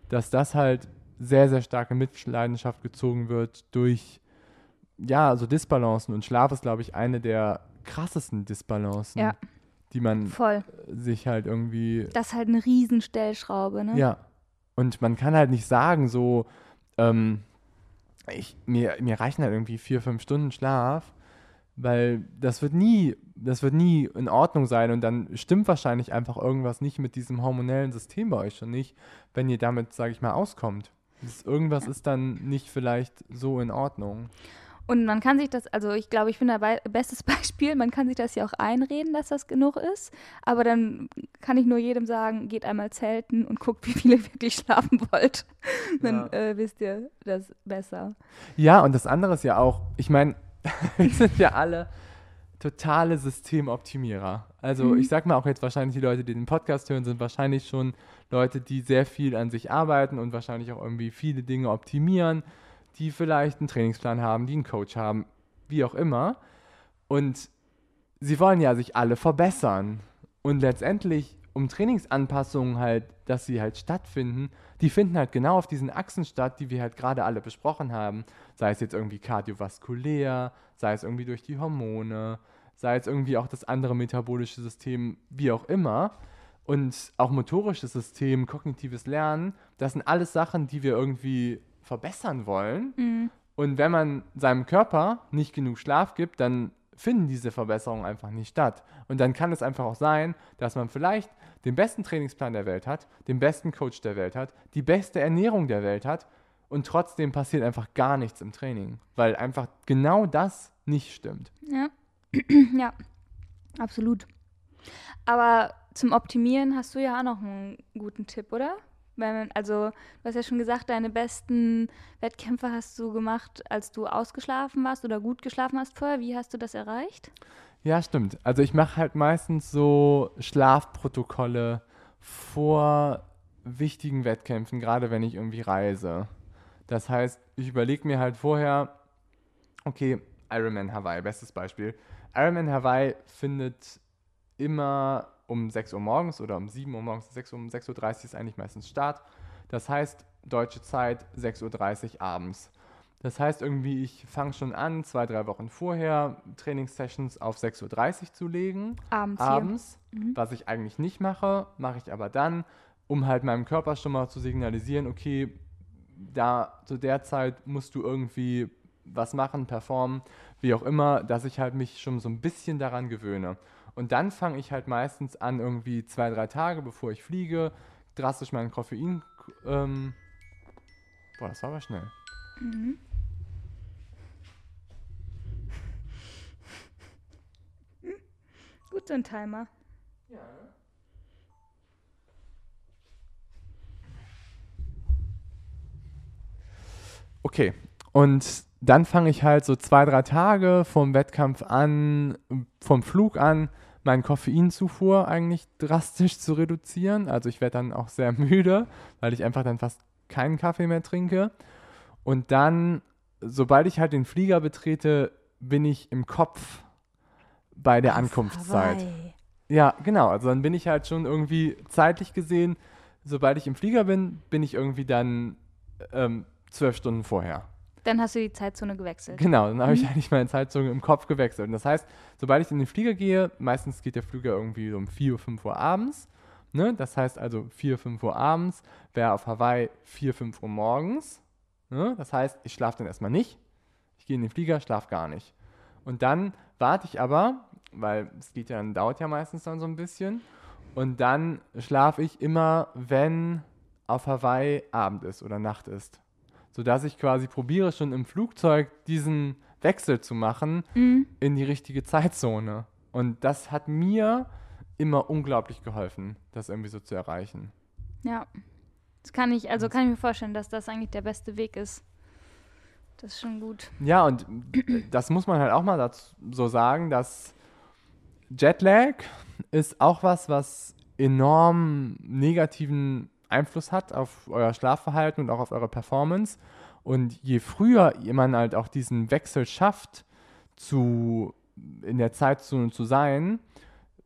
dass das halt sehr, sehr stark in Mitleidenschaft gezogen wird durch, ja, so Disbalancen. Und Schlaf ist, glaube ich, eine der krassesten Disbalancen, Ja. Die man Voll. sich halt irgendwie Das ist halt eine Riesenstellschraube, ne? ja. Und man kann halt nicht sagen, so, ähm, ich, mir, mir reichen halt irgendwie vier, fünf Stunden Schlaf, weil das wird nie, das wird nie in Ordnung sein und dann stimmt wahrscheinlich einfach irgendwas nicht mit diesem hormonellen System bei euch schon nicht, wenn ihr damit, sage ich mal, auskommt. Das, irgendwas ist dann nicht vielleicht so in Ordnung. Und man kann sich das, also ich glaube, ich finde dabei bestes Beispiel, man kann sich das ja auch einreden, dass das genug ist, aber dann kann ich nur jedem sagen, geht einmal zelten und guckt, wie viele wirklich schlafen wollt. Dann Ja. äh, wisst ihr das besser. Ja, und das andere ist ja auch, ich meine, wir sind ja alle totale Systemoptimierer. Also Mhm. ich sag mal auch jetzt wahrscheinlich die Leute, die den Podcast hören, sind wahrscheinlich schon Leute, die sehr viel an sich arbeiten und wahrscheinlich auch irgendwie viele Dinge optimieren, die vielleicht einen Trainingsplan haben, die einen Coach haben, wie auch immer. Und sie wollen ja sich alle verbessern. Und letztendlich, um Trainingsanpassungen halt, dass sie halt stattfinden, die finden halt genau auf diesen Achsen statt, die wir halt gerade alle besprochen haben. Sei es jetzt irgendwie kardiovaskulär, sei es irgendwie durch die Hormone, sei es irgendwie auch das andere metabolische System, wie auch immer. Und auch motorisches System, kognitives Lernen, das sind alles Sachen, die wir irgendwie verbessern wollen. Mhm. Und wenn man seinem Körper nicht genug Schlaf gibt, dann finden diese Verbesserungen einfach nicht statt. Und dann kann es einfach auch sein, dass man vielleicht den besten Trainingsplan der Welt hat, den besten Coach der Welt hat, die beste Ernährung der Welt hat und trotzdem passiert einfach gar nichts im Training, weil einfach genau das nicht stimmt. Ja. ja, absolut. Aber zum Optimieren hast du ja auch noch einen guten Tipp, oder? Man, also, du hast ja schon gesagt, deine besten Wettkämpfe hast du gemacht, als du ausgeschlafen warst oder gut geschlafen hast vorher. Wie hast du das erreicht? Ja, stimmt. Also ich mache halt meistens so Schlafprotokolle vor wichtigen Wettkämpfen, gerade wenn ich irgendwie reise. Das heißt, ich überlege mir halt vorher, okay, Ironman Hawaii, bestes Beispiel. Ironman Hawaii findet immer um 6 Uhr morgens oder um 7 Uhr morgens, 6 Uhr, um 6.30 Uhr ist eigentlich meistens Start. Das heißt, deutsche Zeit 6.30 Uhr abends. Das heißt irgendwie, ich fange schon an, zwei, drei Wochen vorher Trainingssessions auf 6.30 Uhr zu legen, Abends. abends. Mhm. Was ich eigentlich nicht mache, mache ich aber dann, um halt meinem Körper schon mal zu signalisieren, okay, da zu der Zeit musst du irgendwie was machen, performen, wie auch immer, dass ich halt mich schon so ein bisschen daran gewöhne. Und dann fange ich halt meistens an, irgendwie zwei, drei Tage, bevor ich fliege, drastisch meinen Koffein. Ähm, boah, das war aber schnell. Mhm. Gut, so ein Timer. Okay, und dann fange ich halt so zwei, drei Tage vom Wettkampf an, vom Flug an, meinen Koffeinzufuhr eigentlich drastisch zu reduzieren. Also ich werde dann auch sehr müde, weil ich einfach dann fast keinen Kaffee mehr trinke. Und dann, sobald ich halt den Flieger betrete, bin ich im Kopf bei der Ankunftszeit. Hawaii. Ja, genau. Also dann bin ich halt schon irgendwie zeitlich gesehen, sobald ich im Flieger bin, bin ich irgendwie dann ähm, zwölf Stunden vorher. Dann hast du die Zeitzone gewechselt. Genau, dann habe ich Mhm. eigentlich meine Zeitzone im Kopf gewechselt. Und das heißt, sobald ich in den Flieger gehe, meistens geht der Flieger irgendwie um 4 Uhr, 5 Uhr abends. Ne? Das heißt also 4, 5 Uhr abends, wäre auf Hawaii 4, 5 Uhr morgens. Ne? Das heißt, ich schlafe dann erstmal nicht. Ich gehe in den Flieger, schlafe gar nicht. Und dann warte ich aber, weil es geht ja, dann dauert ja meistens dann so ein bisschen. Und dann schlafe ich immer, wenn auf Hawaii Abend ist oder Nacht ist. Sodass ich quasi probiere, schon im Flugzeug diesen Wechsel zu machen Mhm. in die richtige Zeitzone. Und das hat mir immer unglaublich geholfen, das irgendwie so zu erreichen. Ja. Das kann ich, also kann ich mir vorstellen, dass das eigentlich der beste Weg ist. Das ist schon gut. Ja, und das muss man halt auch mal dazu so sagen, dass Jetlag ist auch was, was enorm negativen Einfluss hat auf euer Schlafverhalten und auch auf eure Performance. Und je früher man halt auch diesen Wechsel schafft, zu, in der Zeitzone zu sein,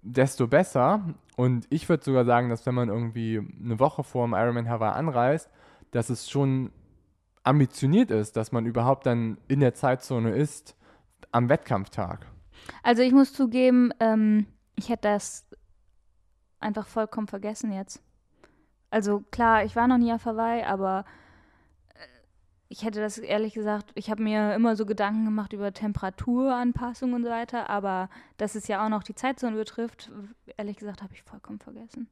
desto besser. Und ich würde sogar sagen, dass wenn man irgendwie eine Woche vor dem Ironman Hawaii anreist, dass es schon ambitioniert ist, dass man überhaupt dann in der Zeitzone ist am Wettkampftag. Also ich muss zugeben, ähm, ich hätte das einfach vollkommen vergessen jetzt. Also klar, ich war noch nie auf Hawaii, aber äh, ich hätte das ehrlich gesagt, ich habe mir immer so Gedanken gemacht über Temperaturanpassung und so weiter, aber dass es ja auch noch die Zeitzone betrifft, ehrlich gesagt, habe ich vollkommen vergessen.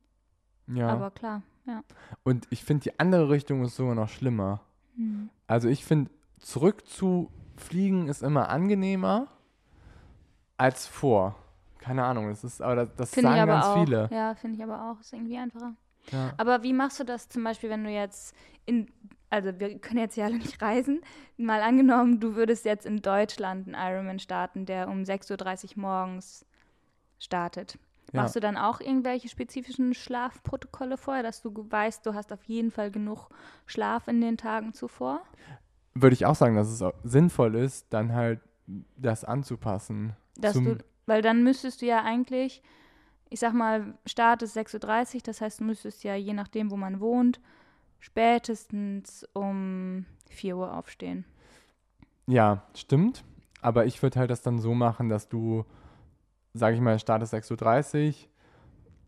Ja. Aber klar, ja. Und ich finde, die andere Richtung ist sogar noch schlimmer. Hm. Also ich finde, zurück zu fliegen ist immer angenehmer als vor. Keine Ahnung, das ist, aber das, das sagen aber ganz auch. viele. Ja, finde ich aber auch. Ist irgendwie einfacher. Ja. Aber wie machst du das zum Beispiel, wenn du jetzt in, also wir können jetzt ja alle nicht reisen, mal angenommen, du würdest jetzt in Deutschland einen Ironman starten, der um 6.30 Uhr morgens startet. Ja. Machst du dann auch irgendwelche spezifischen Schlafprotokolle vorher, dass du weißt, du hast auf jeden Fall genug Schlaf in den Tagen zuvor? Würde ich auch sagen, dass es sinnvoll ist, dann halt das anzupassen. Dass du, weil dann müsstest du ja eigentlich, ich sag mal, Start ist 6.30 Uhr, das heißt, du müsstest ja je nachdem, wo man wohnt, spätestens um 4 Uhr aufstehen. Ja, stimmt. Aber ich würde halt das dann so machen, dass du, sage ich mal, startest 6.30 Uhr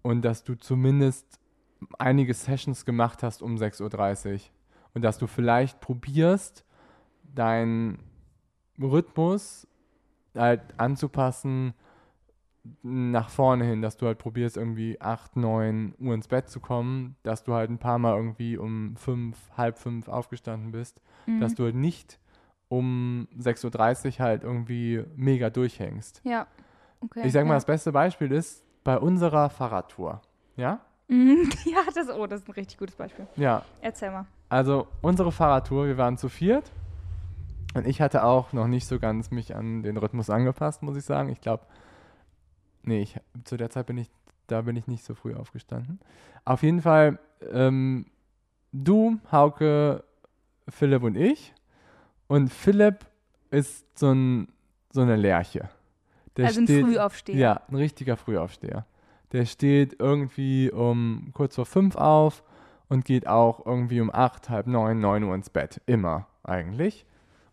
und dass du zumindest einige Sessions gemacht hast um 6.30 Uhr. Und dass du vielleicht probierst, deinen Rhythmus halt anzupassen nach vorne hin, dass du halt probierst, irgendwie 8, 9 Uhr ins Bett zu kommen, dass du halt ein paar Mal irgendwie um 5, halb 5 aufgestanden bist, Mhm. dass du halt nicht um 6.30 Uhr halt irgendwie mega durchhängst. Ja. Okay. Ich sag mal, ja. das beste Beispiel ist bei unserer Fahrradtour. Ja? Mhm. Ja, das, oh, das ist ein richtig gutes Beispiel. Ja. Erzähl mal. Also unsere Fahrradtour, wir waren zu viert und ich hatte auch noch nicht so ganz mich an den Rhythmus angepasst, muss ich sagen. Ich glaube, nee, ich, zu der Zeit bin ich, da bin ich nicht so früh aufgestanden. Auf jeden Fall, ähm, du, Hauke, Philipp und ich. Und Philipp ist so, ein, so eine Lerche. Der also ein steht- Frühaufsteher. ja, ein richtiger Frühaufsteher. Der steht irgendwie um kurz vor fünf auf und geht auch irgendwie um acht, halb neun, neun Uhr ins Bett. Immer eigentlich.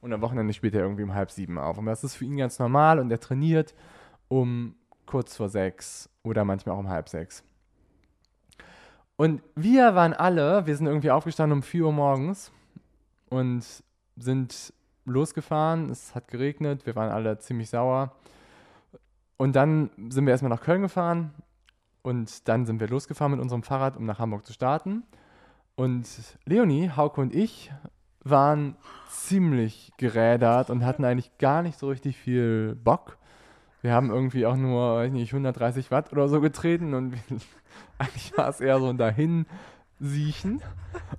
Und am Wochenende spielt er irgendwie um halb sieben auf. Und das ist für ihn ganz normal und er trainiert um kurz vor sechs oder manchmal auch um halb sechs. Und wir waren alle, wir sind irgendwie aufgestanden um 4 Uhr morgens und sind losgefahren. Es hat geregnet, wir waren alle ziemlich sauer. Und dann sind wir erstmal nach Köln gefahren und dann sind wir losgefahren mit unserem Fahrrad, um nach Hamburg zu starten. Und Leonie, Hauke und ich waren ziemlich gerädert und hatten eigentlich gar nicht so richtig viel Bock. Wir haben irgendwie auch nur, weiß nicht, 130 Watt oder so getreten und eigentlich war es eher so ein Dahinsiechen.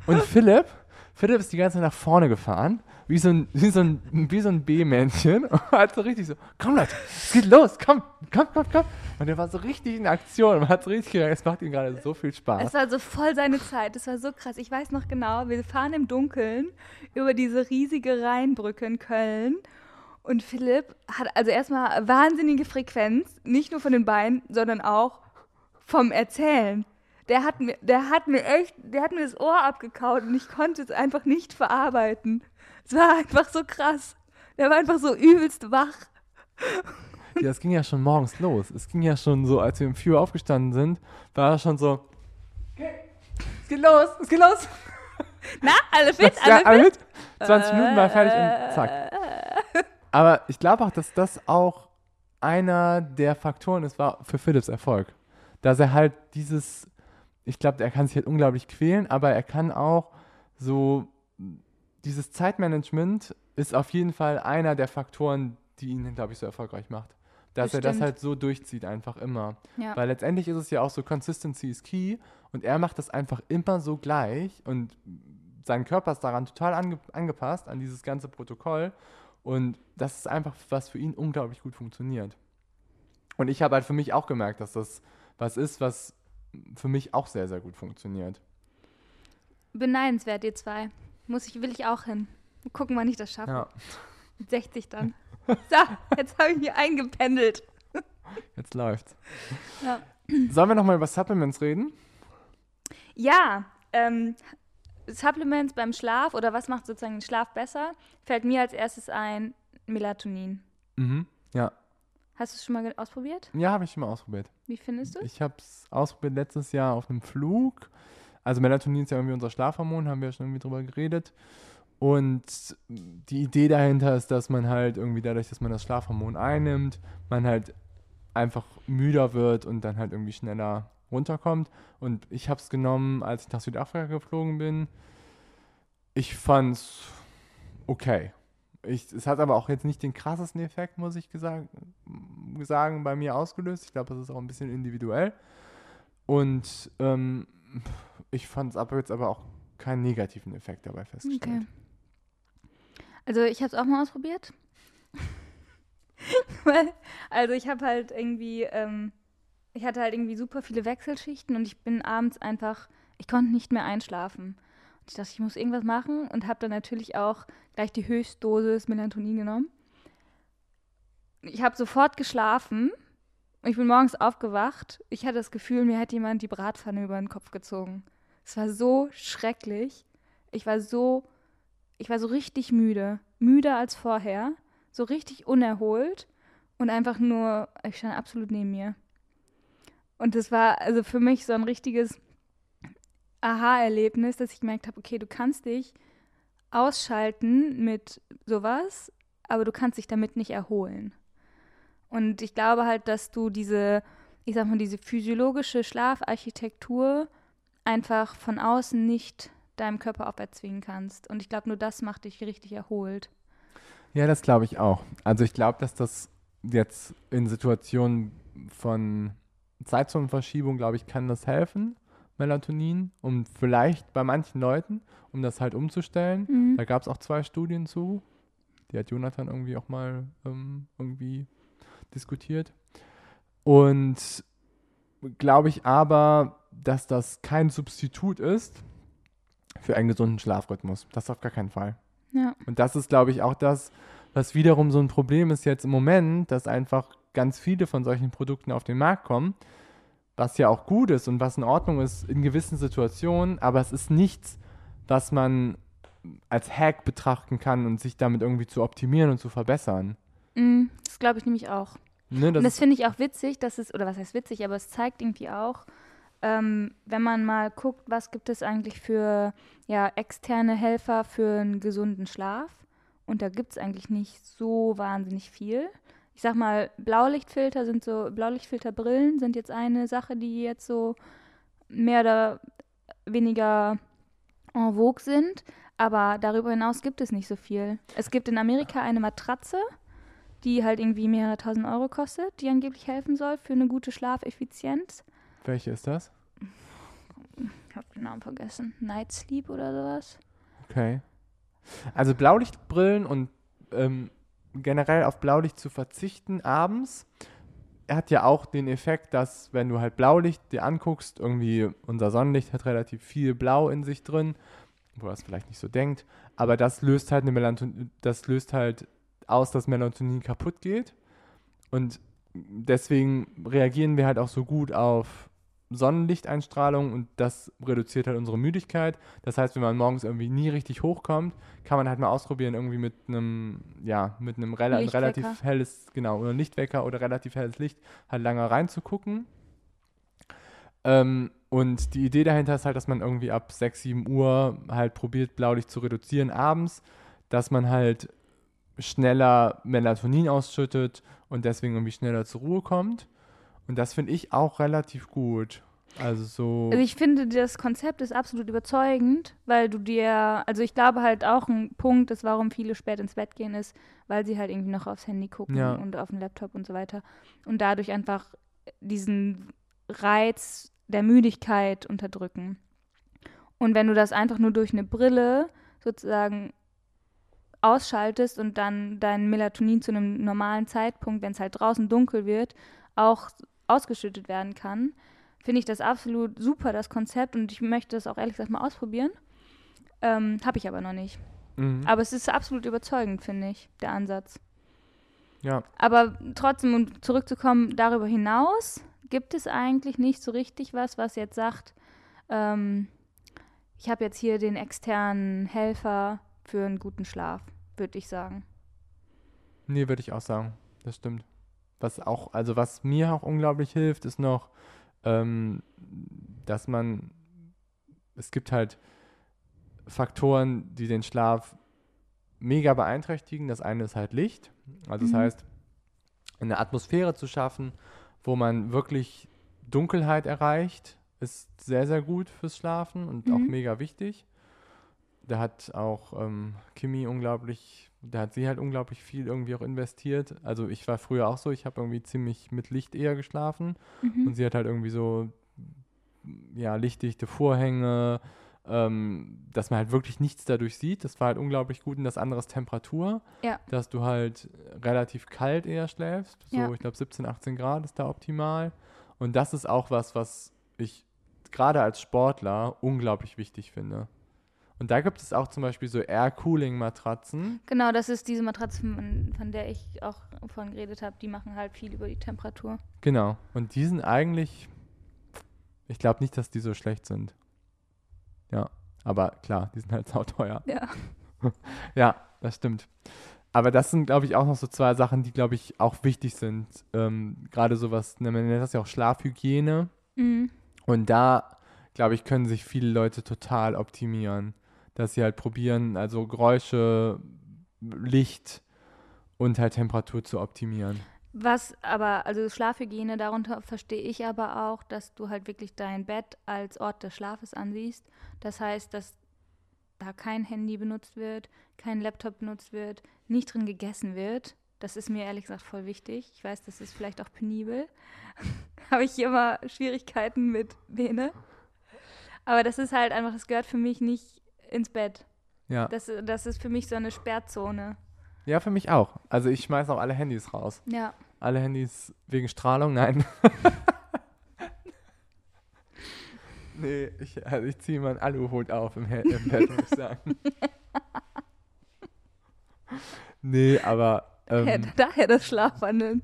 Und Philipp, Philipp ist die ganze Zeit nach vorne gefahren, wie so ein, so ein, so ein B-Männchen und hat so richtig so, komm Leute, es geht los, komm, komm, komm, komm. Und er war so richtig in Aktion man hat so richtig gedacht, es macht ihm gerade so viel Spaß. Es war so voll seine Zeit. Es war so krass. Ich weiß noch genau, wir fahren im Dunkeln über diese riesige Rheinbrücke in Köln. Und Philipp hat also erstmal wahnsinnige Frequenz, nicht nur von den Beinen, sondern auch vom Erzählen. Der hat mir, der hat mir echt, der hat mir das Ohr abgekaut und ich konnte es einfach nicht verarbeiten. Es war einfach so krass. Der war einfach so übelst wach. Ja, es ging ja schon morgens los. Es ging ja schon so, als wir 4 Uhr aufgestanden sind, war er schon so, okay, es geht los, es geht los. Na, alle fit, ja, alle alle fit? mit. 20 Minuten war fertig und zack. Aber ich glaube auch, dass das auch einer der Faktoren ist, war für Philips Erfolg. Dass er halt dieses, ich glaube, er kann sich halt unglaublich quälen, aber er kann auch so, dieses Zeitmanagement ist auf jeden Fall einer der Faktoren, die ihn, glaube ich, so erfolgreich macht. Dass er das Bestimmt. halt so durchzieht, einfach immer. Ja. Weil letztendlich ist es ja auch so, Consistency is key und er macht das einfach immer so gleich und sein Körper ist daran total ange angepasst, an dieses ganze Protokoll und das ist einfach, was für ihn unglaublich gut funktioniert. Und ich habe halt für mich auch gemerkt, dass das was ist, was für mich auch sehr, sehr gut funktioniert. Beneidenswert, ihr zwei. Muss ich, will ich auch hin. Gucken, wann ich das schaffe. Ja, Mit 60 dann. So, jetzt habe ich mich eingependelt. jetzt läuft's. Ja. Sollen wir nochmal über Supplements reden? Ja, ähm, Supplements beim Schlaf oder was macht sozusagen den Schlaf besser? Fällt mir als erstes ein Melatonin. Mhm. Ja. Hast du es schon mal ausprobiert? Ja, habe ich schon mal ausprobiert. Wie findest du es? Ich habe es ausprobiert letztes Jahr auf einem Flug. Also Melatonin ist ja irgendwie unser Schlafhormon, haben wir ja schon irgendwie drüber geredet. Und die Idee dahinter ist, dass man halt irgendwie dadurch, dass man das Schlafhormon einnimmt, man halt einfach müder wird und dann halt irgendwie schneller runterkommt. Und ich habe es genommen, als ich nach Südafrika geflogen bin. Ich fand's okay. Ich, es hat aber auch jetzt nicht den krassesten Effekt, muss ich gesagt, sagen, bei mir ausgelöst. Ich glaube, das ist auch ein bisschen individuell. Und ähm, ich fand es aber jetzt aber auch keinen negativen Effekt dabei festgestellt. Okay. Also ich habe es auch mal ausprobiert. Also ich habe halt irgendwie, ähm, ich hatte halt irgendwie super viele Wechselschichten und ich bin abends einfach, ich konnte nicht mehr einschlafen. Und ich dachte, ich muss irgendwas machen und habe dann natürlich auch gleich die Höchstdosis Melatonin genommen. Ich habe sofort geschlafen. Ich bin morgens aufgewacht. Ich hatte das Gefühl, mir hat jemand die Bratpfanne über den Kopf gezogen. Es war so schrecklich. Ich war so, ich war so richtig müde. Müder als vorher. So richtig unerholt. Und einfach nur, ich stand absolut neben mir. Und das war also für mich so ein richtiges Aha-Erlebnis, dass ich gemerkt habe, okay, du kannst dich ausschalten mit sowas, aber du kannst dich damit nicht erholen. Und ich glaube halt, dass du diese, ich sag mal, diese physiologische Schlafarchitektur einfach von außen nicht deinem Körper auferzwingen kannst. Und ich glaube, nur das macht dich richtig erholt. Ja, das glaube ich auch. Also ich glaube, dass das jetzt in Situationen von Zeitzonenverschiebung, glaube ich, kann das helfen, Melatonin, um vielleicht bei manchen Leuten, um das halt umzustellen. Mhm. Da gab es auch zwei Studien zu. Die hat Jonathan irgendwie auch mal ähm, irgendwie diskutiert. Und glaube ich aber, dass das kein Substitut ist für einen gesunden Schlafrhythmus. Das auf gar keinen Fall. Ja. Und das ist, glaube ich, auch das, was wiederum so ein Problem ist jetzt im Moment, dass einfach ganz viele von solchen Produkten auf den Markt kommen, was ja auch gut ist und was in Ordnung ist in gewissen Situationen, aber es ist nichts, was man als Hack betrachten kann und sich damit irgendwie zu optimieren und zu verbessern. Mhm, das glaube ich nämlich auch. Ne, das Und das finde ich auch witzig, dass es, oder was heißt witzig, aber es zeigt irgendwie auch, ähm, wenn man mal guckt, was gibt es eigentlich für ja, externe Helfer für einen gesunden Schlaf. Und da gibt es eigentlich nicht so wahnsinnig viel. Ich sag mal, Blaulichtfilter sind so, Blaulichtfilterbrillen sind jetzt eine Sache, die jetzt so mehr oder weniger en vogue sind. Aber darüber hinaus gibt es nicht so viel. Es gibt in Amerika eine Matratze, die halt irgendwie mehrere tausend Euro kostet, die angeblich helfen soll für eine gute Schlafeffizienz. welche ist das? Ich habe den Namen vergessen. Night Sleep oder sowas. Okay. Also Blaulichtbrillen und ähm, generell auf Blaulicht zu verzichten abends. Hat ja auch den Effekt, dass wenn du halt Blaulicht dir anguckst, irgendwie unser Sonnenlicht hat relativ viel Blau in sich drin, wo man es vielleicht nicht so denkt, aber das löst halt eine Melatonin, das löst halt aus, dass Melatonin kaputt geht. Und deswegen reagieren wir halt auch so gut auf Sonnenlichteinstrahlung und das reduziert halt unsere Müdigkeit. Das heißt, wenn man morgens irgendwie nie richtig hochkommt, kann man halt mal ausprobieren, irgendwie mit einem, ja, mit einem rela relativ helles, genau, oder Lichtwecker oder relativ helles Licht halt lange reinzugucken. Ähm, und die Idee dahinter ist halt, dass man irgendwie ab 6, 7 Uhr halt probiert, Blaulicht zu reduzieren abends, dass man halt schneller Melatonin ausschüttet und deswegen irgendwie schneller zur Ruhe kommt. Und das finde ich auch relativ gut. Also so. Also ich finde, das Konzept ist absolut überzeugend, weil du dir, also ich glaube halt auch ein Punkt ist, warum viele spät ins Bett gehen, ist, weil sie halt irgendwie noch aufs Handy gucken Ja. und auf den Laptop und so weiter und dadurch einfach diesen Reiz der Müdigkeit unterdrücken. Und wenn du das einfach nur durch eine Brille sozusagen ausschaltest und dann dein Melatonin zu einem normalen Zeitpunkt, wenn es halt draußen dunkel wird, auch ausgeschüttet werden kann, finde ich das absolut super, das Konzept. Und ich möchte das auch ehrlich gesagt mal ausprobieren. Ähm, Habe ich aber noch nicht. mhm. Aber es ist absolut überzeugend, finde ich, der Ansatz. ja. Aber trotzdem, um zurückzukommen, darüber hinaus gibt es eigentlich nicht so richtig was, was jetzt sagt, ähm, ich habe jetzt hier den externen Helfer für einen guten Schlaf, würde ich sagen. Nee, würde ich auch sagen. Das stimmt. Was auch, also was mir auch unglaublich hilft, ist noch, ähm, dass man, es gibt halt Faktoren, die den Schlaf mega beeinträchtigen. Das eine ist halt Licht. Also das Mhm. heißt, eine Atmosphäre zu schaffen, wo man wirklich Dunkelheit erreicht, ist sehr, sehr gut fürs Schlafen und auch Mhm. mega wichtig. Da hat auch ähm, Kimi unglaublich, da hat sie halt unglaublich viel irgendwie auch investiert. Also ich war früher auch so, ich habe irgendwie ziemlich mit Licht eher geschlafen Mhm. und sie hat halt irgendwie so, ja, lichtdichte Vorhänge, ähm, dass man halt wirklich nichts dadurch sieht. Das war halt unglaublich gut. Und das andere ist Temperatur, Ja. dass du halt relativ kalt eher schläfst. So, Ja. ich glaube 17, 18 Grad ist da optimal. Und das ist auch was, was ich gerade als Sportler unglaublich wichtig finde. Und da gibt es auch zum Beispiel so Air-Cooling-Matratzen. Genau, das ist diese Matratze, von, von der ich auch vorhin geredet habe. Die machen halt viel über die Temperatur. Genau. Und die sind eigentlich, ich glaube nicht, dass die so schlecht sind. Ja, aber klar, die sind halt sauteuer. Ja. Ja, das stimmt. Aber das sind, glaube ich, auch noch so zwei Sachen, die, glaube ich, auch wichtig sind. Ähm, Gerade sowas, ne, man nennt das ja auch Schlafhygiene. Mhm. Und da, glaube ich, können sich viele Leute total optimieren. Dass sie halt probieren, also Geräusche, Licht und halt Temperatur zu optimieren. Was aber, also Schlafhygiene, darunter verstehe ich aber auch, dass du halt wirklich dein Bett als Ort des Schlafes ansiehst. Das heißt, dass da kein Handy benutzt wird, kein Laptop benutzt wird, nicht drin gegessen wird. Das ist mir ehrlich gesagt voll wichtig. Ich weiß, das ist vielleicht auch penibel. Habe ich immer Schwierigkeiten mit Bene. Aber das ist halt einfach, das gehört für mich nicht ins Bett. Ja. Das, das ist für mich so eine Sperrzone. Ja, für mich auch. Also ich schmeiße auch alle Handys raus. Ja. Alle Handys wegen Strahlung? Nein. nee, ich, also ich ziehe meinen Aluhut auf im, im Bett, muss ich sagen. nee, aber ähm, Daher das Schlafwandeln.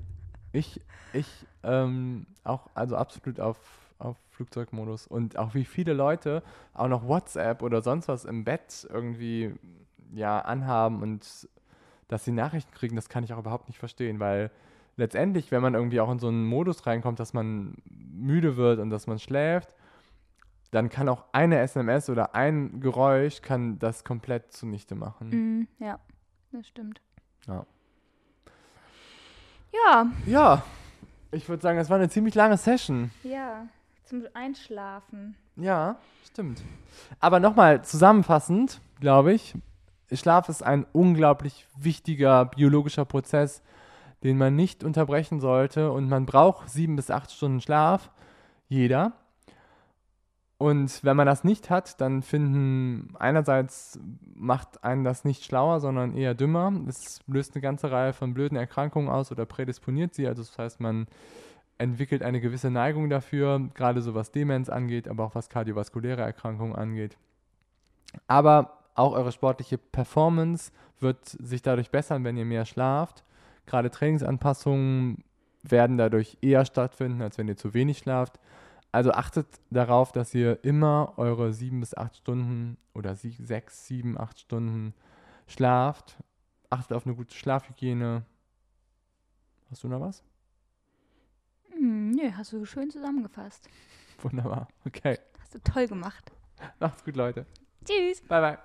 ich, ich ähm, auch, also absolut auf, auf Flugzeugmodus. Und auch wie viele Leute auch noch WhatsApp oder sonst was im Bett irgendwie ja anhaben und dass sie Nachrichten kriegen, das kann ich auch überhaupt nicht verstehen, weil letztendlich, wenn man irgendwie auch in so einen Modus reinkommt, dass man müde wird und dass man schläft, dann kann auch eine SMS oder ein Geräusch kann das komplett zunichte machen. Mhm, ja, das stimmt. Ja. Ja, Ja, ich würde sagen, es war eine ziemlich lange Session. ja, zum Einschlafen. Ja, stimmt. Aber nochmal zusammenfassend, glaube ich, Schlaf ist ein unglaublich wichtiger biologischer Prozess, den man nicht unterbrechen sollte. Und man braucht sieben bis acht Stunden Schlaf, jeder. Und wenn man das nicht hat, dann finden einerseits macht einen das nicht schlauer, sondern eher dümmer. Es löst eine ganze Reihe von blöden Erkrankungen aus oder prädisponiert sie. Also das heißt, man entwickelt eine gewisse Neigung dafür, gerade so was Demenz angeht, aber auch was kardiovaskuläre Erkrankungen angeht. Aber auch eure sportliche Performance wird sich dadurch bessern, wenn ihr mehr schlaft. Gerade Trainingsanpassungen werden dadurch eher stattfinden, als wenn ihr zu wenig schlaft. Also achtet darauf, dass ihr immer eure sieben bis acht Stunden oder sechs, sieben, acht Stunden schlaft. Achtet auf eine gute Schlafhygiene. Hast du noch was? Hm, nö, hast du schön zusammengefasst. Wunderbar. Okay. Hast du toll gemacht. Macht's gut, Leute. Tschüss. Bye, bye.